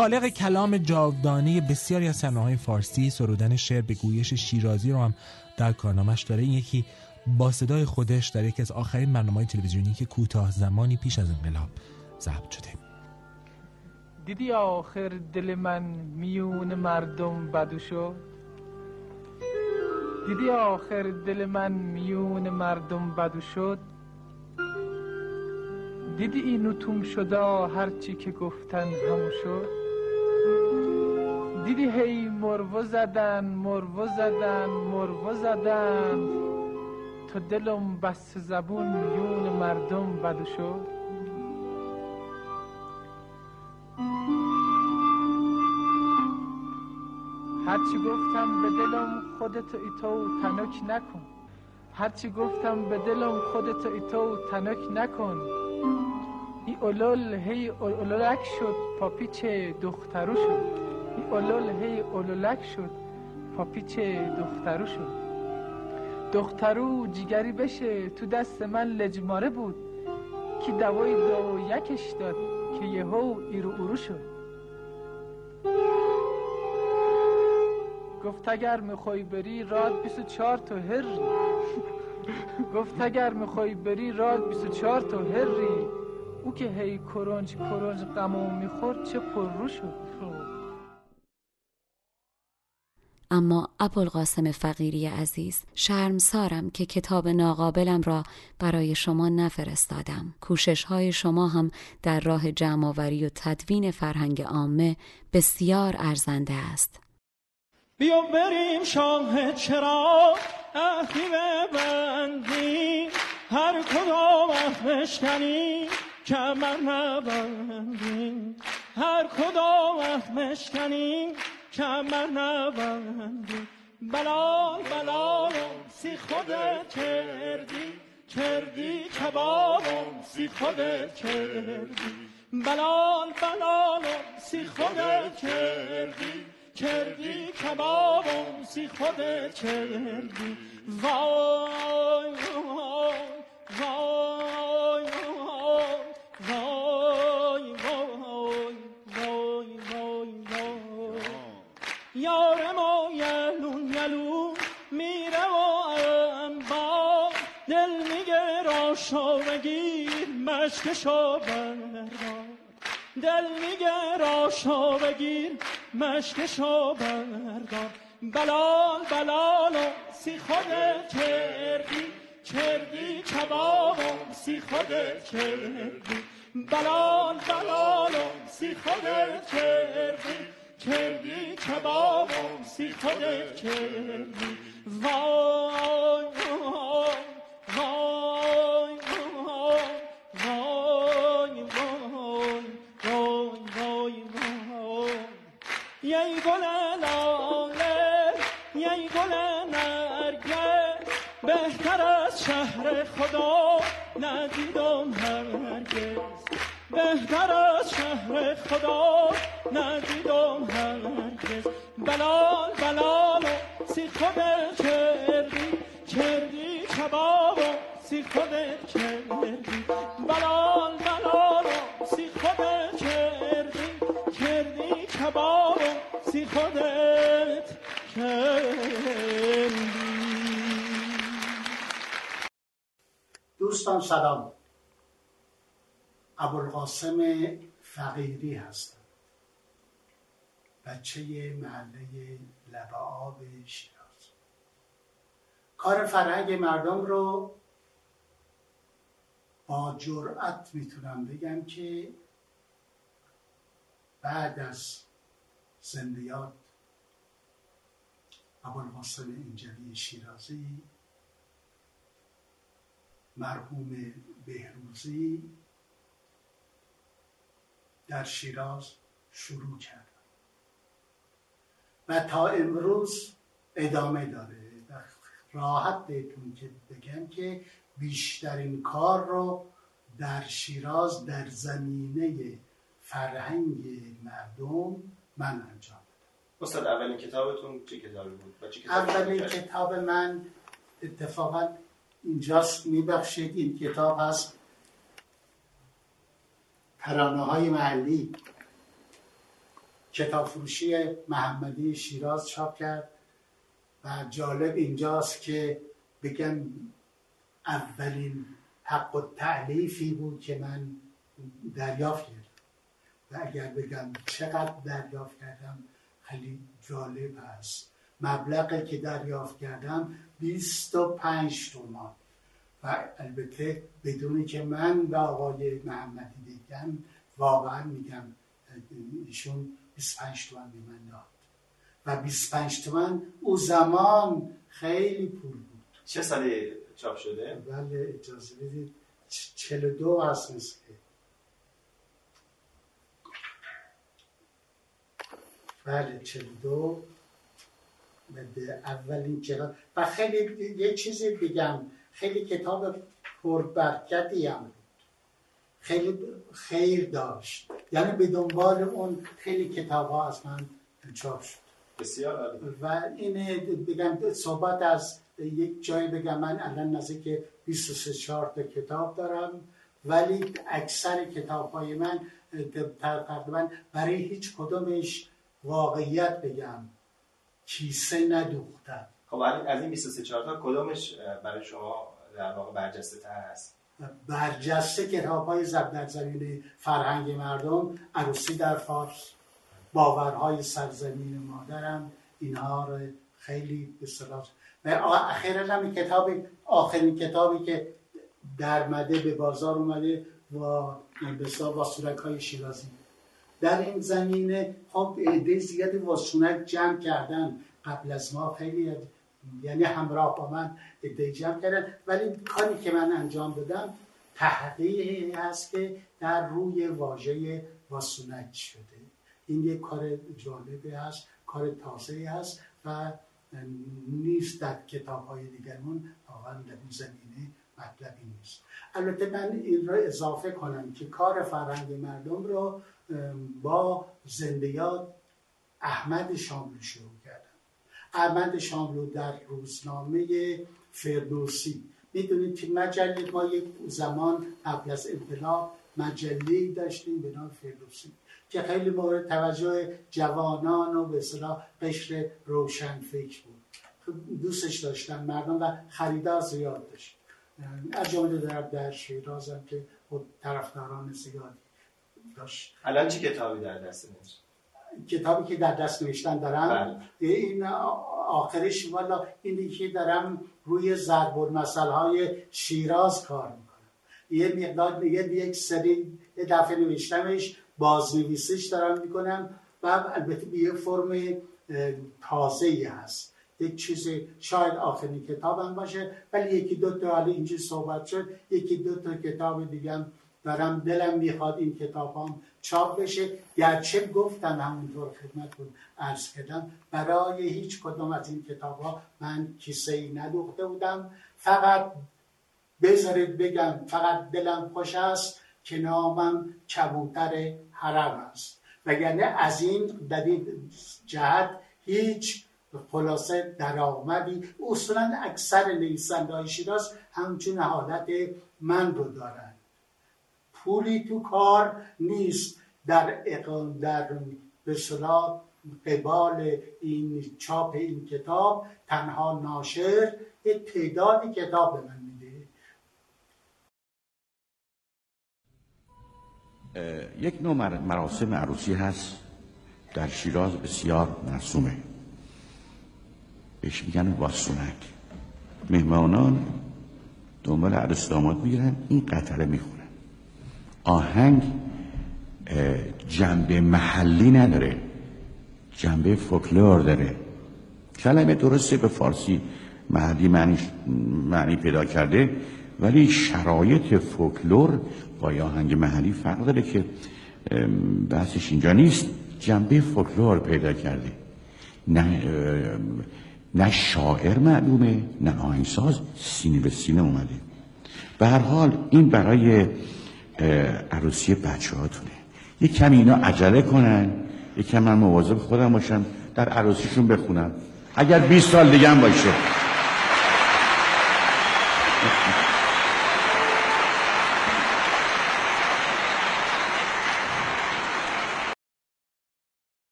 H: خالق کلام جاودانه بسیاری از های فارسی سرودن شعر به گویش شیرازی رو هم در کارنامش داره. این یکی با صدای خودش در یکی از آخرین برنامه تلویزیونی که کوتاه زمانی پیش از انقلاب ضبط شده.
I: دیدی آخر دل من میون مردم بدو شد؟ دیدی آخر دل من میون مردم بدو شد؟ دیدی این نتوم شده هرچی که گفتن همو شد؟ دیدی هی مرو زدن مرو زدن مرو زدن. تا دلم بس زبون میون مردم بدو شد. هرچی گفتم به دلم خودتو ایتو تنک نکن. هرچی گفتم به دلم خودتو ایتو تنک نکن. ای اولول هی اولولک شد پاپیچ دخترو شد. اولول هی اولولک شد. پاپیچ دخترو شد. دخترو جیگری بشه تو دست من لجماره بود. که دوای دو یکش داد که یهو ایرو اورو شد. گفت اگر می‌خوای بری راد بیسو چار تو هری گفت اگر می‌خوای بری راد بیسو چار تو هری او که هی کرنج کرنج غمو می‌خورد چه پررو شد.
A: اما ابوالقاسم فقیری عزیز شرمسارم که کتاب ناقابلم را برای شما نفرستادم. کوشش های شما هم در راه جمعآوری و تدوین فرهنگ عامه بسیار ارزنده است.
J: بیا بریم شاه چرا اهی ببندی هر کدام بشکنی کمر نبندی. هر کدام بشکنی کمر نبندی بلال بلال سی خودت کردی کردی کبابم سی خودت کردی. بلال بلال سی خودت کردی کردی کبابم سی خودت کردی. وای وای وای. آشناوگی مشک شابندر را. دل میگر آشناوگی مشک شابندر را. بلال بلال و سی خود کردی کردی کباب و سی خود کردی بلال بلال و سی خود کردی کردی کباب و سی خود کردی وای وای شهر خدا ندیدم هرگز بهتر از شهر خدا ندیدم هرگز بلال بلال و سی خودت کردی کردی کباب و سی خودت کردی. بلال بلال و سی خودت کردی کردی کباب و سی خودت کردی.
K: دوستان سلام. ابوالقاسم فقیری هستم. بچه محله لب آب شیراز. کار فرهنگ مردم رو با جرأت می‌تونم بگم که بعد از زندیات ابوالقاسم اینجوی شیرازی مرحوم بهروزی در شیراز شروع کردم و تا امروز ادامه داره و راحت بهتون که بگم که بیشترین کار رو در شیراز در زمینه فرهنگ مردم من انجام
L: استاد اولین کتابتون چه کتابی بود؟ و چه کتابی
K: اولین؟ کتاب من اتفاقا اینجاست میبخشید این کتاب هست. ترانه های محلی. کتاب فروشی محمدی شیراز چاپ کرد و جالب اینجاست که بگم اولین حق و تعلیفی بود که من دریافت کردم. و اگر بگم چقدر دریافت کردم خیلی جالب هست. مبلغی که دریافت کردم 25 تومان. و البته بدونی که من و آقای محمدی بگم واقعا میگم ایشون 25 تومن به من داد. و 25 تومن او زمان خیلی پول بود.
L: چه سالی چاپ شده؟
K: بله اجازه بدید. چ- 42 هست مثل بله 42 و به اولین کتاب و خیلی یه چیزی بگم. خیلی کتاب پربرکتی هم بود. خیلی خیر داشت. یعنی به دنبال اون خیلی کتاب ها از من چاپ شد.
L: بسیار عالی.
K: و این بگم صحبت از یک جایی بگم. من الان نزدیک 23 4 تا کتاب دارم. ولی اکثر کتاب های من تقریبا برای هیچ کدومش واقعیت بگم. کیسه ندوختم
L: خب از این 23 4 تا کدومش برای شما در واقع برجسته تر هست؟
K: برجسته کتاب های در زمین فرهنگ مردم عروسی در فارس. باورهای سرزمین مادرم. اینها رو خیلی به و اخیرا هم کتاب آخرین کتابی که درمده به بازار اومده و بسیار واسونک های شیرازی. در این زمینه خب عده زیادی واسونک جمع کردن قبل از ما خیلی یعنی همراه با من عده جمع کردن. ولی کاری که من انجام دادم تحقیقی هست که در روی واژه واسونک شده. این یک کار جالبی هست کار تازه هست و نیست در کتاب های دیگرمون واقعا در این زمینه مطلبی نیست. البته من این رو اضافه کنم که کار فرهنگ مردم رو با زندیات احمد شاملو شروع کردم. احمد شاملو در روزنامه فردوسی. می‌دونید که مجله ما یک زمان قبل از انقلاب مجله داشتیم به نام فردوسی که خیلی مورد توجه جوانان و به اصطلاح قشر روشن فکر بود. خب دوستش داشتن مردم و خریدار زیاد داشت. از جمله در در شیراز هم که طرفداران زیادی. داشت
L: الان چه کتابی در دست
K: کتابی که در دست نوشتن دارم. بله. این آخرش والا اینی که دارم روی ضرب المثل های شیراز کار می‌کنم. یه مقدار یه یک سری یه دفعه نوشتمش بازنویسش دارم می‌کنم. و البته به یه فرم تازه ای هست. یک چیز شاید آخرین کتابم باشه ولی یکی دو تا حالا اینجا صحبت شد یکی دو تا کتاب دیگه دارم دلم می‌خواد این کتاب هم چاپ بشه. گرچه گفتم همونطور خدمتتون ارز کردم برای هیچ کدوم از این کتاب ها من کیسه ای ندوخته بودم. فقط بذارید بگم فقط دلم خوش است که نامم کبوتر حرم است. وگرنه از این در این جهت هیچ خلاصه درآمدی اصولا اکثر نویسنده های شیراز همچون حالت من رو دارن. پولی تو کار نیست. در اقام در به قبال این چاپ این کتاب تنها ناشر یک تعدادی کتاب به من
M: یک نوع مراسم عروسی هست. در شیراز بسیار مرسومه. بهش میگن واسونک. مهمانان دنبال عروس داماد می‌گیرن. این قطره می‌خورن. آهنگ جنبه محلی نداره. جنبه فولکلور داره. کلمه درسته به فارسی محلی معنی, معنی پیدا کرده ولی شرایط فولکلور با آهنگ محلی فرق داره که بحثش اینجا نیست. جنبه فولکلور پیدا کرده. نه نه شاعر معلومه نه آهنگساز سینه به سینه اومده. به هر حال این برای عروسی بچه هاتونه یه کمی اینا عجله کنن یه کمی من مواظب خودم باشم در عروسیشون بخونم. اگر 20 سال دیگه هم باشه.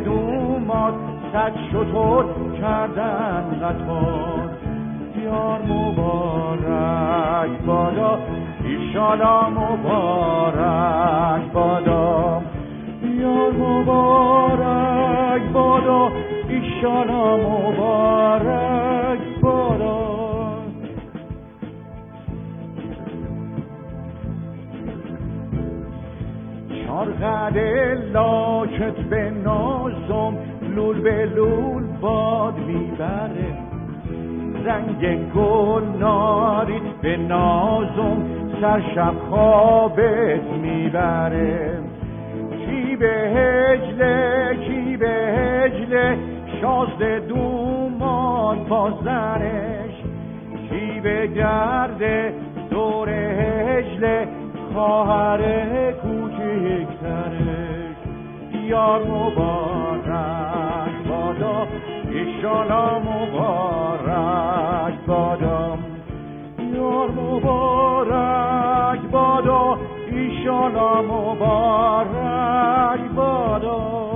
N: دومات صد شطور کردن قطار. بسیار مبارک بادا ایشالا مبارک بادا بسیار مبارک بادا ایشالا مبارک بادا چار قد لاکت به نازم لول به لول باد می‌بره. رنگ گل نارید به نازم سرشب خوابت می‌بره. کی به هجله کی به هجله شازده دومان پازرش کی به گرده دور هجله خواهر کوچکترش. یار مبارک. بادا ایشالا مبارک بادا. یار مبارک بادا ایشالا مبارک بادا.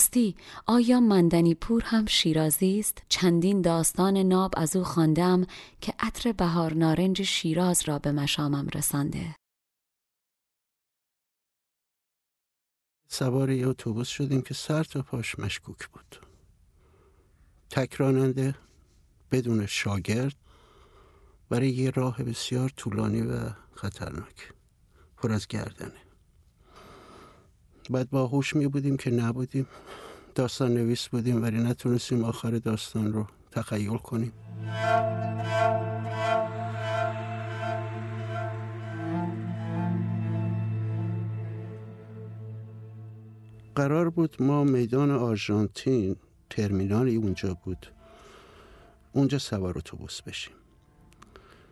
A: راستی آیا مندنی پور هم شیرازی است؟ چندین داستان ناب از او خواندم که عطر بهار نارنج شیراز را به مشامم رسانده.
O: سوار یه اتوبوس شدیم که سر تا پاش مشکوک بود تک راننده بدون شاگرد برای یه راه بسیار طولانی و خطرناک پر از گردنه بعد با هوش می بودیم که نبودیم. داستان نویس بودیم ولی نتونستیم آخر داستان رو تخیل کنیم. قرار بود ما میدان آرژانتین ترمینالی اونجا بود. اونجا سوار اتوبوس بشیم.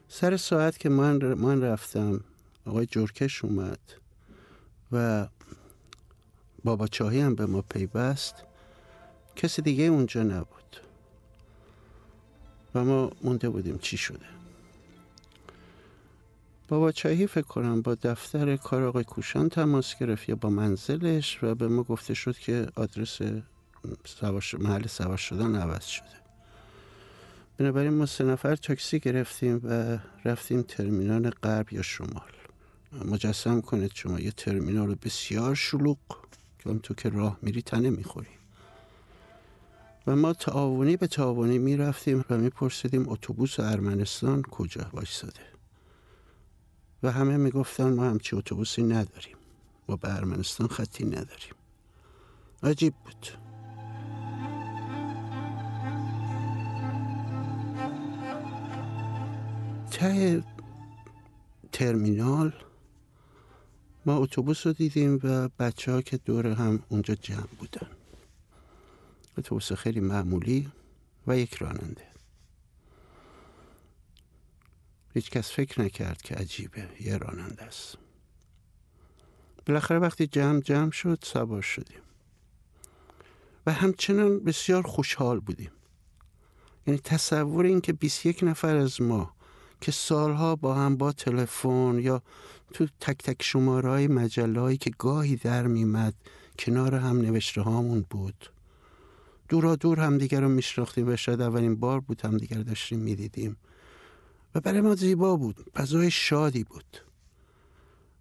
O: سر ساعت که من, من رفتم آقای جرکش اومد و بابا چاهی هم به ما پیوست. کسی دیگه اونجا نبود. و ما مونده بودیم چی شده. بابا چاهی فکر کنم با دفتر کار آقای کوشان تماس گرفت یا با منزلش و به ما گفته شد که آدرس سواش محل سوار شدن عوض شده. بنابراین ما سه نفر تاکسی گرفتیم و رفتیم ترمینال غرب یا شمال. مجسم کنید شما یه ترمینال بسیار شلوغ. که اون تو که راه میری تنه می‌خوری. و ما تعاونی به تعاونی می‌رفتیم و میپرسیدیم اتوبوس ارمنستان کجا وایساده. و همه می‌گفتن ما همچی اتوبوسی نداریم. ما به ارمنستان خطی نداریم. عجیب بود. ته ترمینال ما اتوبوس رو دیدیم و بچه ها که دور هم اونجا جمع بودن. اتوبوس خیلی معمولی و یک راننده. هیچ کس فکر نکرد که عجیبه یه راننده است. بالاخره وقتی جمع جمع شد سوار شدیم. و همچنان بسیار خوشحال بودیم. یعنی تصور این که 21 نفر از ما که سالها با هم با تلفن یا تو تک تک شماره های که گاهی در میمد کنار هم نوشته هامون بود. دورا دور همدیگر رو میشناختیم و شاید اولین بار بود همدیگر داشتیم می‌دیدیم. و برای ما زیبا بود فضای شادی بود.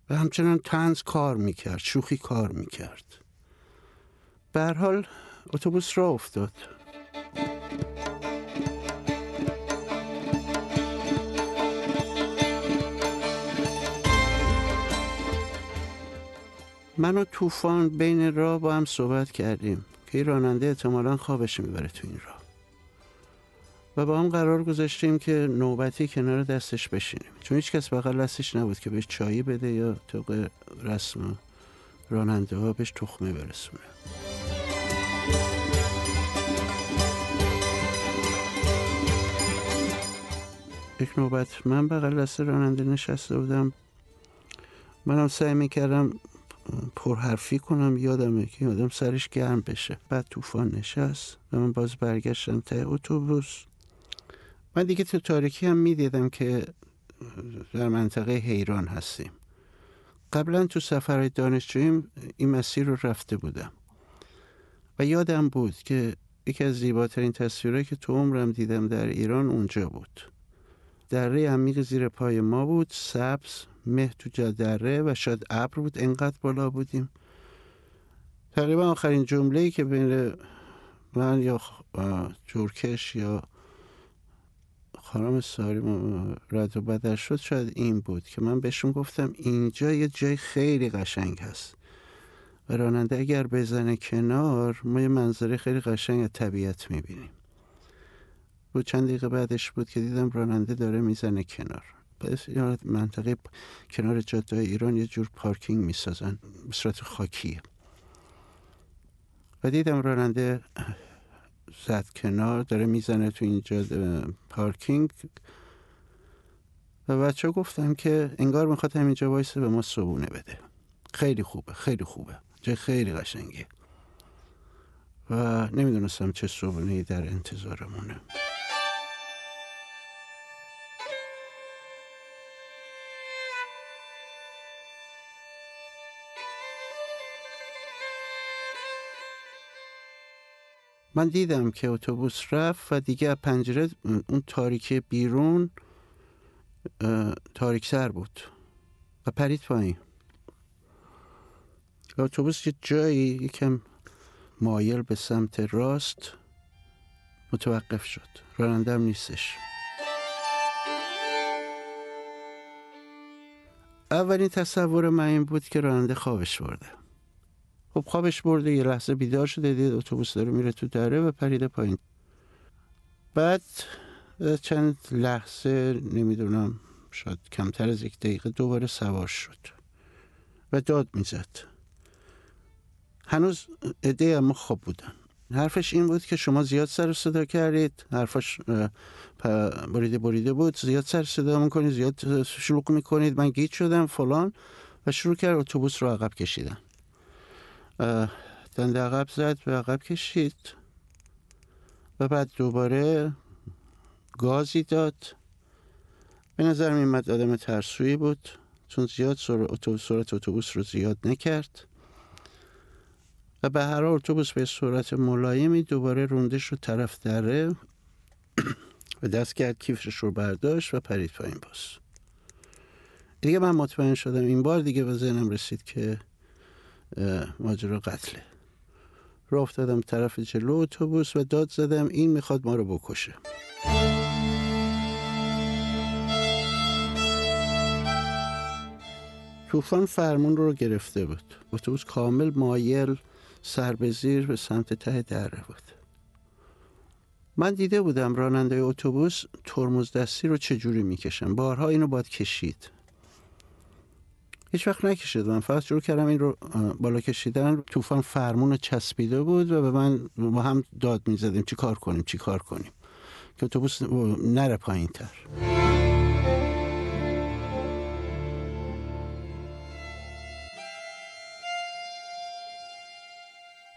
O: و همچنان تنز کار می‌کرد شوخی کار می‌کرد. به حال اتوبوس را افتاد. من و طوفان بین راه با هم صحبت کردیم که این راننده احتمالا خوابش می‌بره تو این راه. و با هم قرار گذاشتیم که نوبتی کنار دستش بشینیم. چون هیچ کس بغل دستش نبود که بهش چایی بده یا طبق رسم راننده ها بهش تخمه برسونه. یک نوبت من بغل دست راننده نشسته بودم. منم سعی می‌کردم پرحرفی کنم یادمه که آدم سرش گرم بشه. بعد طوفان نشست و من باز برگشتم تا اتوبوس. من دیگه تو تاریکی هم می‌دیدم که در منطقه حیران هستیم. قبلا تو سفرهای دانشجوییم این مسیر رو رفته بودم. و یادم بود که یکی از زیباترین تصویرهایی که تو عمرم دیدم در ایران اونجا بود. دره عمیق زیر پای ما بود سبز مه تو دره و شاید ابر بود انقدر بالا بودیم. تقریبا آخرین جمله که بین من یا جورکش یا خانم ساری رد و بدر شد شاید این بود که من بهشون گفتم اینجا یه جای خیلی قشنگ هست. و راننده اگر بزنه کنار ما یه منظره خیلی قشنگ از طبیعت می‌بینیم. و چند دقیقه بعدش بود که دیدم راننده داره می‌زنه کنار. پس منطقه کنار جاده ایران یه جور پارکینگ می‌سازن به صورت خاکیه و دیدم راننده زد کنار داره می‌زنه تو اینجا پارکینگ. و بچه گفتم که انگار می‌خواد همینجا وایسه به ما صبونه بده. خیلی خوبه خیلی خوبه. جای خیلی قشنگه. و نمی‌دونستم چه صبونه در انتظارمونه. من دیدم که اتوبوس رفت و دیگه پنجره اون تاریکی بیرون تاریکتر بود و پرید پایین. اتوبوس یه جایی یکم مایل به سمت راست متوقف شد. راننده هم نیستش. اولین تصور من این بود که راننده خوابش برده. خب خوابش برده یه لحظه بیدار شده دید اتوبوس داره میره تو دره و پریده پایین. بعد چند لحظه نمی‌دونم شاید کمتر از یک دقیقه دوباره سوار شد و داد می‌زد. هنوز عده اما خواب بودن حرفش این بود که شما زیاد سر صدا کردید. حرفش بریده بریده بود. زیاد سر صدا می‌کنید زیاد شلوغ می‌کنید. من گیت شدم فلان. و شروع کرد اتوبوس رو عقب کشیدن. دنده عقب زد و عقب کشید. و بعد دوباره گازی داد. به نظر میمد آدم ترسویی بود چون زیاد سرعت اتوبوس رو زیاد نکرد. و به هر اتوبوس به صورت ملایمی دوباره روندش رو طرف دره و دست کرد کیفش رو برداشت و پرید پایین باز. دیگه من مطمئن شدم این بار دیگه به ذهنم رسید که ماجرا قتله. رو افتادم طرف جلو اتوبوس و داد زدم این می‌خواد ما رو بکشه. طوفان فرمون رو گرفته بود. اتوبوس کامل مایل سر به زیر به سمت ته دره بود. من دیده بودم راننده اتوبوس ترمز دستی رو چجوری می‌کشن. بارها اینو باید کشید. هیچ وقت نکشید. من فقط شروع کردم این رو بالا کشیدن. طوفان فرمون چسبیده بود و به من با هم داد می‌زدیم. چی کار کنیم؟ چی کار کنیم؟ که اتوبوس نره پایین تر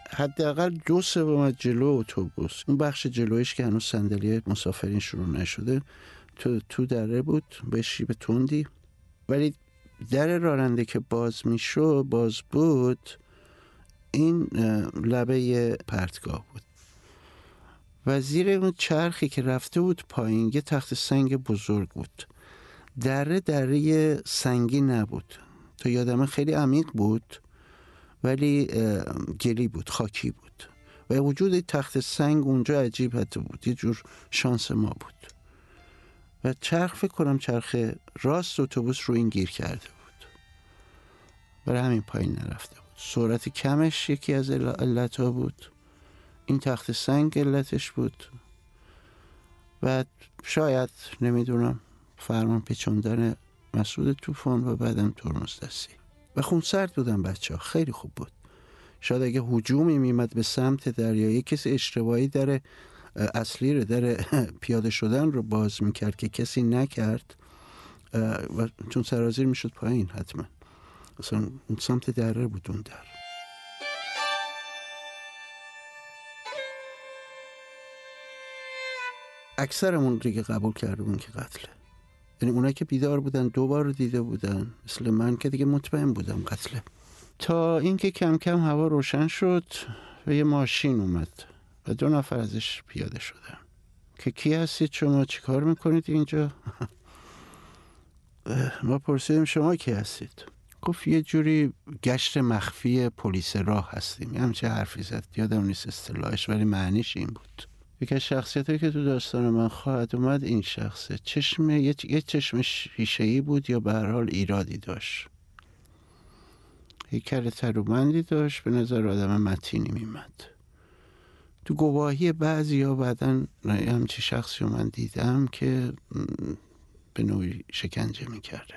O: حداقل دو سوم جلو اتوبوس اون بخش جلویش که هنوز صندلی مسافرین شروع نشده تو تو دره بود. به شیب تندی. ولی در راننده که باز میشو باز بود این لبه پرتگاه بود. و زیر اون چرخی که رفته بود پایین یه تخت سنگ بزرگ بود. دره دره سنگی نبود. تا یادمه خیلی عمیق بود ولی گلی بود خاکی بود. و وجود تخت سنگ اونجا عجیب حتی بود. یه جور شانس ما بود. و چرخ فکر کنم چرخ راست اتوبوس رو این گیر کرده بود. برای همین پایین نرفته بود. سرعت کمش یکی از علت ها بود. این تخت سنگ علتش بود. و شاید نمی‌دونم فرمان پیچوندن مسعود طوفان و بعدم ترمز دستی. و خونسرد بودن بچه ها خیلی خوب بود. شاید اگه حجومی میمد به سمت دریایی کسی اشتباهی در اصلی رو در پیاده شدن رو باز می‌کرد که کسی نکرد و چون سرازیر می‌شد پایین حتما. اصلا سمت دره بود اون در. اکثرمون دیگه قبول بودن که قتله. یعنی اونایی که بیدار بودن دو بار دیده بودن. مثل من که دیگه مطمئن بودم قتله. تا اینکه کم کم هوا روشن شد و یه ماشین اومد. و دو نفر ازش پیاده شدن که کی هستید شما؟ چی کار می‌کنید اینجا؟ ما پرسیدیم شما کی هستید؟ گفت یه جوری گشت مخفی پلیس راه هستیم. یه همچه حرفی زد. یادم نیست اصطلاحش ولی معنیش این بود. یکی از شخصیتی که تو داستان من خواهد اومد این شخصه. چشم یه, یه چشم شیشه بود یا به حال ایرادی داشت. هیکل ترومندی داشت. به نظر آدم متینی میمد. تو گواهی بعضی ها بعدا همچی شخصی رو من دیدم که به نوعی شکنجه می‌کرده.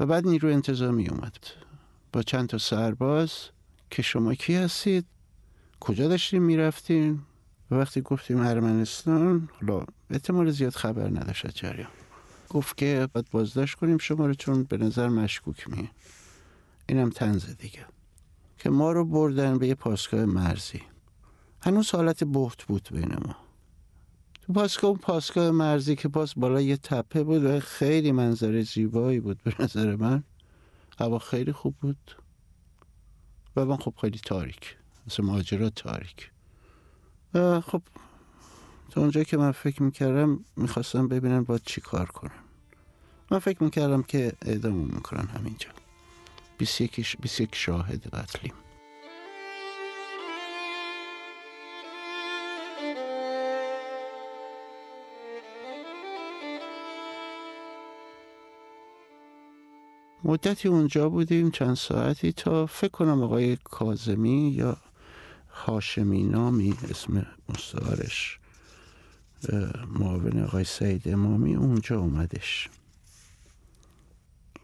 O: و بعد نیرو انتظامی اومد. با چند تا سرباز که شما کی هستید؟ کجا داشتیم می‌رفتیم؟ و وقتی گفتیم ارمنستان حالا احتمال زیاد خبر نداشت جریان. گفت که باید بازداشت کنیم شما رو چون به نظر مشکوک میه. اینم تنز دیگه. که ما رو بردن به یه پاسگاه مرزی. هنوز حالت بحت بود بین ما. تو پاسگاه پاسگاه مرزی که پاس بالا یه تپه بود و خیلی منظره زیبایی بود به نظر من. هوا خیلی خوب بود. و من خب خیلی تاریک. مثل ماجرا تاریک. و خب تا اونجا که من فکر می‌کردم می‌خواستم ببینم باید چی کار کنم. من فکر می‌کردم که اعدامون می‌کنن همینجا. 21, 21 شاهد قتلیم مدتی اونجا بودیم چند ساعتی تا فکر کنم آقای کازمی یا هاشمی نامی اسم مستعارش معاون آقای سید امامی اونجا اومدش.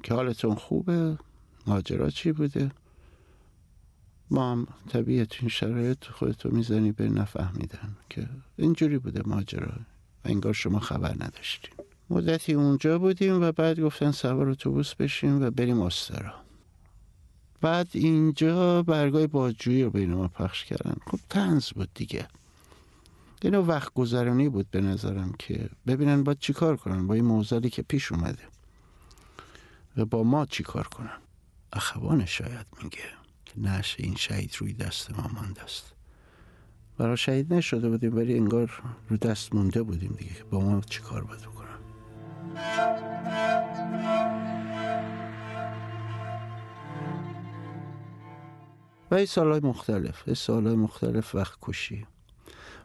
O: که حالتون خوبه؟ ماجرا چی بوده؟ ما هم طبیعت این شرایط خودتو می‌زنی به نفهمیدن که اینجوری بوده ماجرا. و انگار شما خبر نداشتین. مدتی اونجا بودیم و بعد گفتن سوار اتوبوس بشیم و بریم استرا. بعد اینجا برگای بادجویی رو بین ما پخش کردن. خب تنز بود دیگه. اینو وقت گذرانی بود به نظرم که ببینن باید چیکار کنن. با این موزلی که پیش اومده. و با ما چیکار کنن. اخوان شاید میگه که نش این شهید روی دست ما مانده است. برای شهید نشده بودیم ولی انگار رو دست مونده بودیم دیگه با ما چی کار باید بکنن. و این سالهای مختلف سالهای مختلف وقت کشی.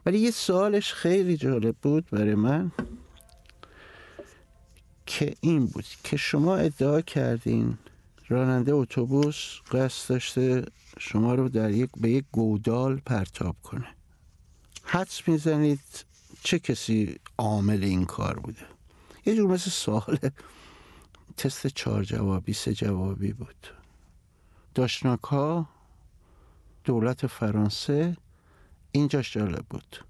O: ولی یه سالش خیلی جالب بود برای من که این بود که شما ادعا کردین راننده اتوبوس قصد داشته شما رو در یک به یک گودال پرتاب کنه. حدس می‌زنید چه کسی عامل این کار بوده؟ یه جور مثل سوال تست چهار جوابی سه جوابی بود. داشناک ها دولت فرانسه اینجاش جالب بود.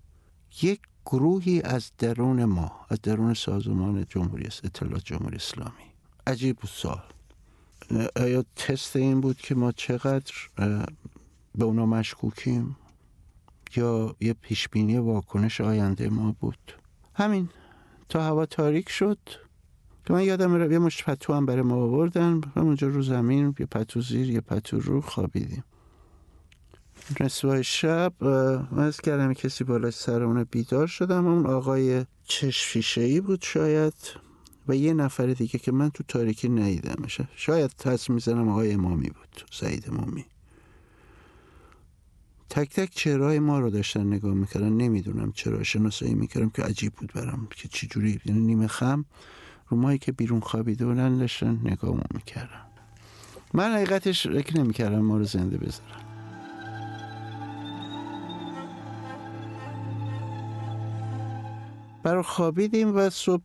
O: یک گروهی از درون ما از درون سازمان جمهوری اطلاعات جمهوری اسلامی. عجیب بود سال آیا تست این بود که ما چقدر به اونا مشکوکیم؟ یا یه پیشبینی واکنش آینده ما بود؟ همین. تا هوا تاریک شد. که من یادم رو یه مشت پتو هم برای ما آوردن. همونجا رو زمین یه پتو زیر یه پتو رو خوابیدیم. نصفه شب من از کردم کسی بالا سر اون بیدار شدم. اون آقای چشفیشه ای بود شاید. و یه نفر دیگه که من تو تاریکی ندیدمش. شاید تص می‌زنم آقای امامی بود سعید امامی. تک تک چهرهای ما رو داشتن نگاه می‌کردن. نمی‌دونم چرا شناسایی می‌کردم که عجیب بود برام که چی جوری یعنی نیمه خم رو مایی که بیرون خوابیده بودن داشتن نگاه می‌کردن. من حقیقتش فکر نمی‌کردم ما رو زنده بذارن. برای خوابیدیم و صبح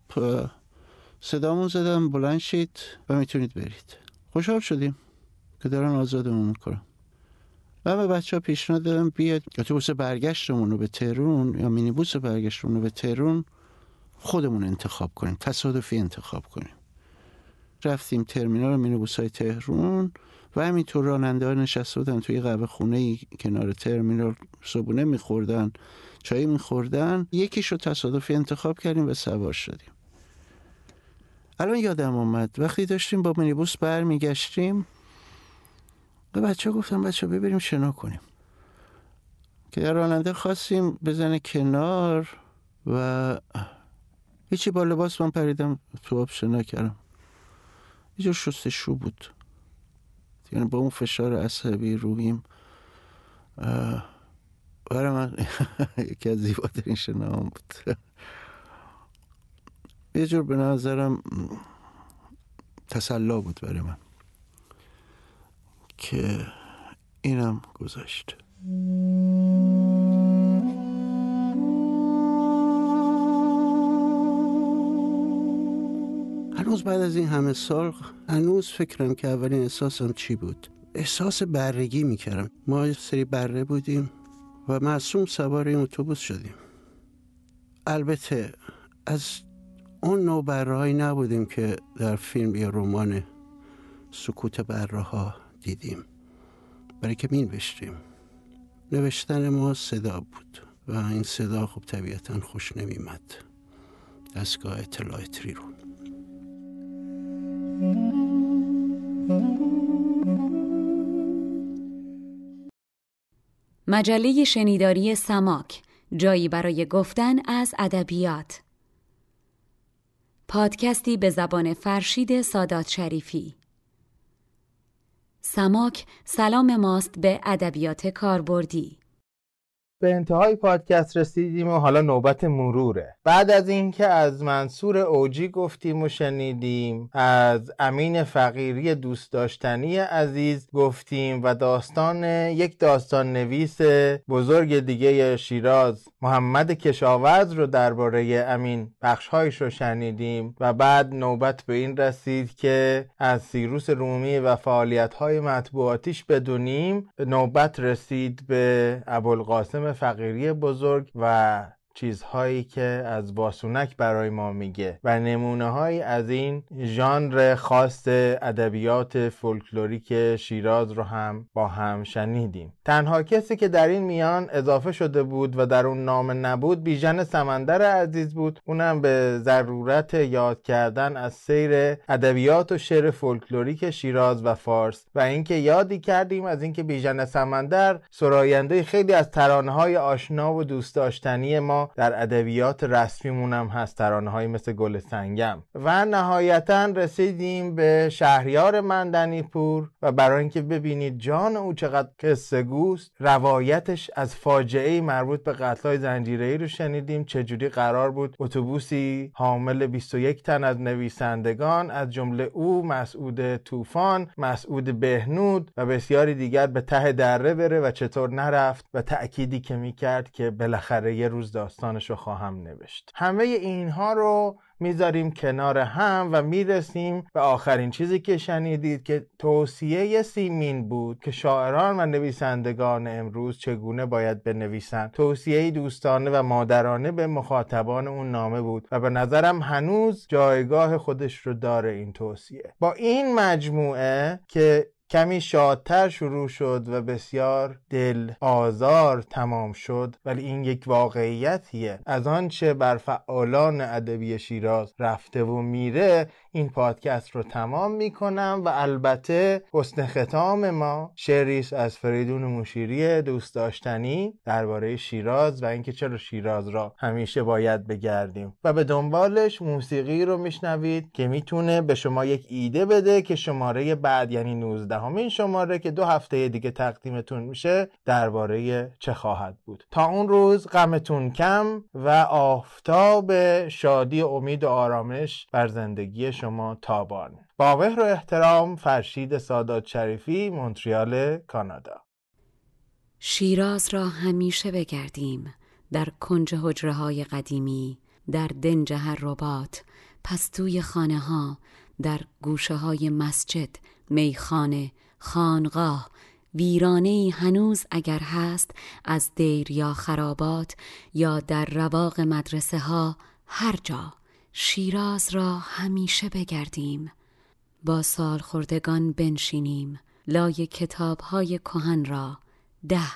O: صدامون زدم بلند شید و می‌تونید برید. خوشحال شدیم که دارن آزادمون می‌کنم و به بچه ها پیشنهاد دادم بیاد اتوبوس برگشتمون رو به تهرون یا مینیبوس برگشتمون رو به تهرون خودمون انتخاب کنیم تصادفی انتخاب کنیم. رفتیم ترمینال مینیبوس های تهرون و همینطور راننده ها نشسته بودن توی قهوه خونه کنار ترمینال صبونه میخوردن چای میخوردن. یکیش رو تصادفی انتخاب کردیم و سوار شدیم. الان یادم آمد وقتی داشتیم با مینیبوس برمیگشتیم به بچه گفتم بچه ببریم شنا کنیم. که در راننده خواستیم بزنه کنار و هیچی با لباس من پریدم تو آب شنا کردم یه شستشو بود. یعنی با اون فشار عصبی روحیم برای من یکی از زیباترین شناهم بود. یه جور به نظرم تسلا بود برای من که اینم گذاشت هنوز بعد از این همه سال هنوز فکرم که اولین احساسم چی بود؟ احساس برگی می‌کردم. ما سری بره بودیم و معصوم سوار این اتوبوس شدیم. البته از اون نوع بره نبودیم که در فیلم یا رمان سکوت بره ها دیدیم. برای که می نوشتیم نوشتن ما صدا بود و این صدا خب طبیعتا خوش نمیمد دستگاه اطلاعات رو
A: مجله شنیداری سماک جایی برای گفتن از ادبیات. پادکستی به زبان فرشید سادات شریفی. سماک سلام ماست به ادبیات کاربردی.
B: به انتهای پادکست رسیدیم و حالا نوبت مروره. بعد از اینکه از منصور اوجی گفتیم و شنیدیم از امین فقیری دوست داشتنی عزیز گفتیم و داستان یک داستان نویس بزرگ دیگه شیراز محمد کشاورز رو درباره امین بخشهایش رو شنیدیم و بعد نوبت به این رسید که از سیروس رومی و فعالیتهای مطبوعاتیش بدونیم. نوبت رسید به ابوالقاسم فقیری بزرگ و چیزهایی که از باسونک برای ما میگه و نمونه های از این ژانر خاص ادبیات فولکلوریک شیراز رو هم با هم شنیدیم. تنها کسی که در این میان اضافه شده بود و در اون نام نبود بیژن سمندر عزیز بود. اونم به ضرورت یاد کردن از سیر ادبیات و شعر فولکلوریک شیراز و فارس و اینکه یادی کردیم از اینکه بیژن سمندر سراینده خیلی از ترانه های آشنا و دوست داشتنی ما در ادبیات رسمیمون هم هست ترانه های مثل گل سنگم. و نهایتا رسیدیم به شهریار مندنی پور و برای اینکه ببینید جان او چقدر قصه گوست روایتش از فاجعه مربوط به قتلای زنجیره‌ای رو شنیدیم. چجوری قرار بود اتوبوسی حامل 21 تن از نویسندگان از جمله او مسعود طوفان مسعود بهنود و بسیاری دیگر به ته دره بره و چطور نرفت و تأکیدی که می‌کرد که بالاخره یه روز داست داستانش رو خواهم نوشت. همه اینها رو می‌ذاریم کنار هم و می‌رسیم به آخرین چیزی که شنیدید که توصیه سیمین بود که شاعران و نویسندگان امروز چگونه باید بنویسند. توصیه دوستانه و مادرانه به مخاطبان اون نامه بود و به نظرم هنوز جایگاه خودش رو داره این توصیه. با این مجموعه که کمی شادتر شروع شد و بسیار دل آزار تمام شد ولی این یک واقعیتیه. از آنچه بر فعالان ادبی شیراز رفته و میره این پادکست رو تمام می‌کنم و البته حسن ختام ما شعریست از فریدون مشیری دوست داشتنی درباره شیراز و اینکه چرا شیراز را همیشه باید بگردیم. و به دنبالش موسیقی رو میشنوید که می‌تونه به شما یک ایده بده که شماره بعد یعنی 19 همین شماره که دو هفته دیگه تقدیمتون میشه درباره چه خواهد بود. تا اون روز غمتون کم و آفتاب شادی امید و آرامش بر زندگی شما تابان. با مهر و احترام فرشید سادات شریفی مونتریال کانادا.
A: شیراز را همیشه بگردیم در کنج حجره های قدیمی در دنج هر ربات پستوی خانه ها در گوشه های مسجد میخانه خانقاه. ویرانه هنوز اگر هست از دیر یا خرابات یا در رواق مدرسه ها هر جا. شیراز را همیشه بگردیم. با سال خوردگان بنشینیم. لای کتاب های کهن را ده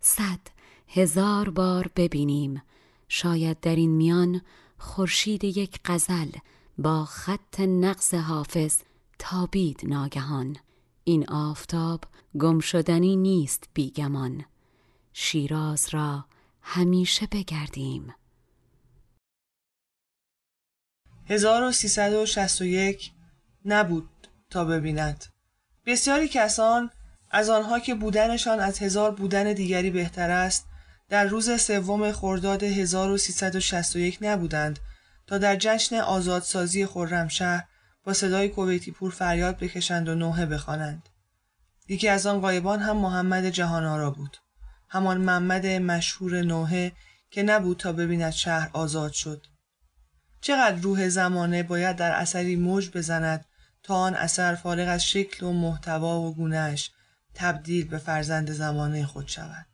A: صد هزار بار ببینیم. شاید در این میان خورشید یک غزل با خط نقص حافظ تابید ناگهان. این آفتاب گم شدنی نیست بیگمان. شیراز را همیشه بگردیم.
P: 1361 نبود تا ببیند بسیاری کسان از آنها که بودنشان از هزار بودن دیگری بهتر است در روز سوم خرداد 1361 نبودند تا در جشن آزادسازی خرمشهر با صدای کویتی پور فریاد بکشند و نوحه بخوانند. یکی از آن قایبان هم محمد جهانارا بود. همان محمد مشهور نوحه که نبود تا ببیند شهر آزاد شد. چقدر روح زمانه باید در اثری موج بزند تا آن اثر فارغ از شکل و محتوا و گونهش تبدیل به فرزند زمانه خود شود.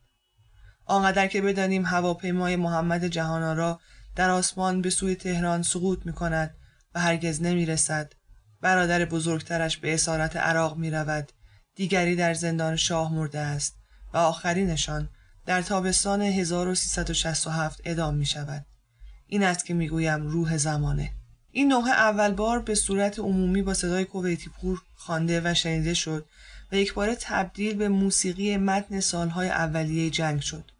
P: آنقدر که بدانیم هواپیمای محمد جهانارا در آسمان به سوی تهران سقوط می کند و هرگز نمی رسد. برادر بزرگترش به اسارت عراق می رود. دیگری در زندان شاه مرده است و آخرینشان در تابستان 1367 ادام می شود. این است که می گویم روح زمانه. این نوحه اول بار به صورت عمومی با صدای کویتی پور خوانده و شنیده شد و یک بار تبدیل به موسیقی متن سالهای اولیه جنگ شد.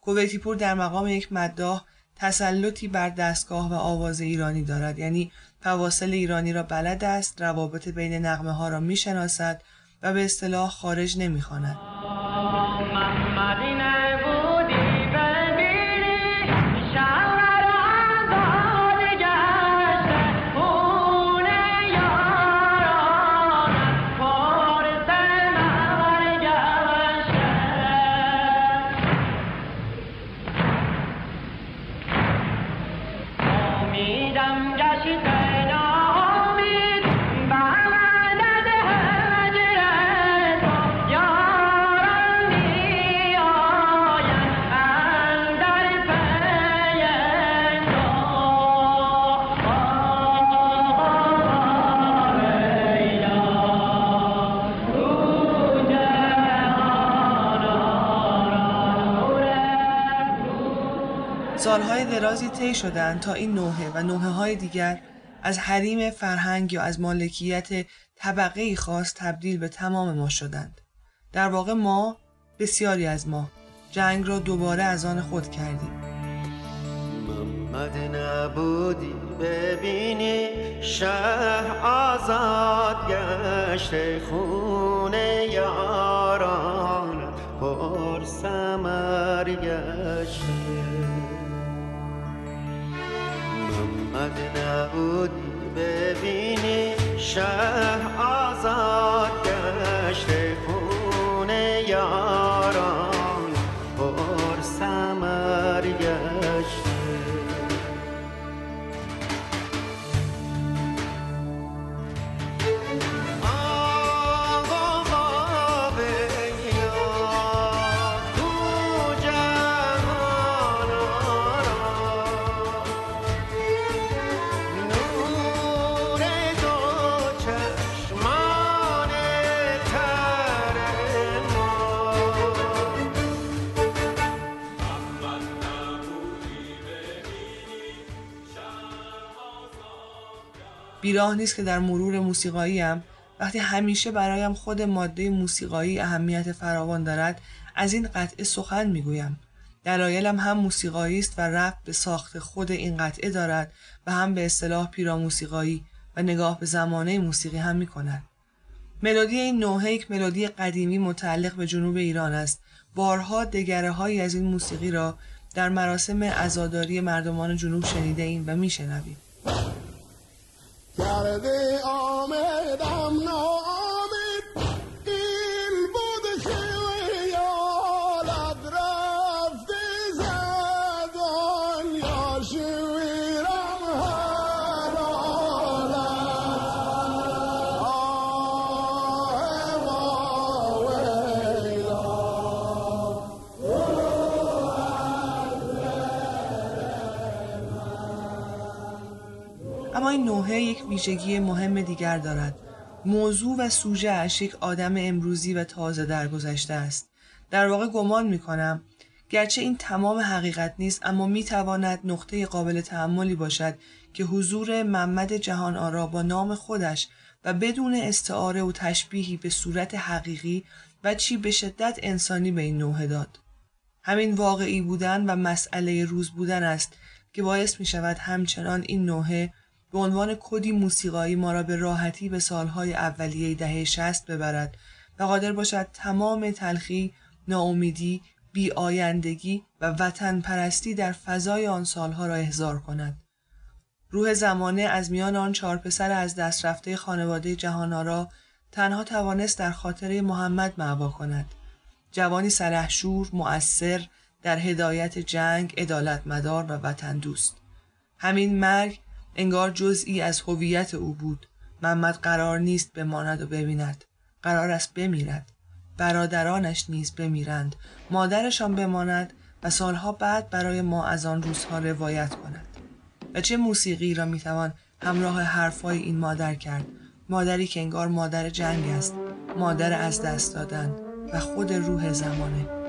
P: کویتی پور در مقام یک مداح تسلطی بر دستگاه و آواز ایرانی دارد یعنی فواصل ایرانی را بلد است روابط بین نغمه ها را می‌شناسد و به اصطلاح خارج نمی‌خواند درازی طی شدند تا این نوحه و نوحه های دیگر از حریم فرهنگ یا از مالکیت طبقه خاص تبدیل به تمام ما شدند. در واقع ما بسیاری از ما جنگ را دوباره از آن خود کردیم.
Q: محمد نبودی ببینی شهر آزاد گشته خونه یاران پر سمر گشته محمد نبودی ببینی شهر آزاد
P: بیراه نیست که در مرور موسیقاییم وقتی همیشه برایم خود ماده موسیقایی اهمیت فراوان دارد از این قطعه سخن می‌گویم. دلایلم هم موسیقایی است و رفت به ساخت خود این قطعه دارد و هم به اصطلاح پیرا موسیقایی و نگاه به زمانه موسیقی هم می کند. ملودی این نوحه یک ملودی قدیمی متعلق به جنوب ایران است. بارها دگره هایی از این موسیقی را در مراسم عزاداری مردمان جنوب شنیده ایم و میشنویم.
R: کرده آمدم
P: ویژگی مهم دیگر دارد. موضوع و سوژه اش یک آدم امروزی و تازه درگذشته است. در واقع گمان می کنم گرچه این تمام حقیقت نیست اما می تواند نقطه قابل تحملی باشد که حضور محمد جهان آرا با نام خودش و بدون استعاره و تشبیهی به صورت حقیقی و چی به شدت انسانی به این نوحه داد. همین واقعی بودن و مسئله روز بودن است که باعث می شود همچنان این نوحه به عنوان کدی موسیقایی ما را به راحتی به سالهای اولیه دهه شست ببرد و قادر باشد تمام تلخی، ناامیدی، بی آیندگی و وطن پرستی در فضای آن سالها را احضار کند. روح زمانه از میان آن چهار پسر از دست رفته خانواده جهانارا تنها توانست در خاطره محمد معوا کند. جوانی سلحشور، مؤثر، در هدایت جنگ، عدالت مدار و وطن دوست. همین مرگ انگار جزئی از هویت او بود. محمد قرار نیست بماند و ببیند. قرار است بمیرد. برادرانش نیز بمیرند. مادرشان بماند و سالها بعد برای ما از آن روزها روایت کند. و چه موسیقی را می‌توان همراه حرفهای این مادر کرد؟ مادری که انگار مادر جنگ است. مادر از دست دادن و خود روح زمانه.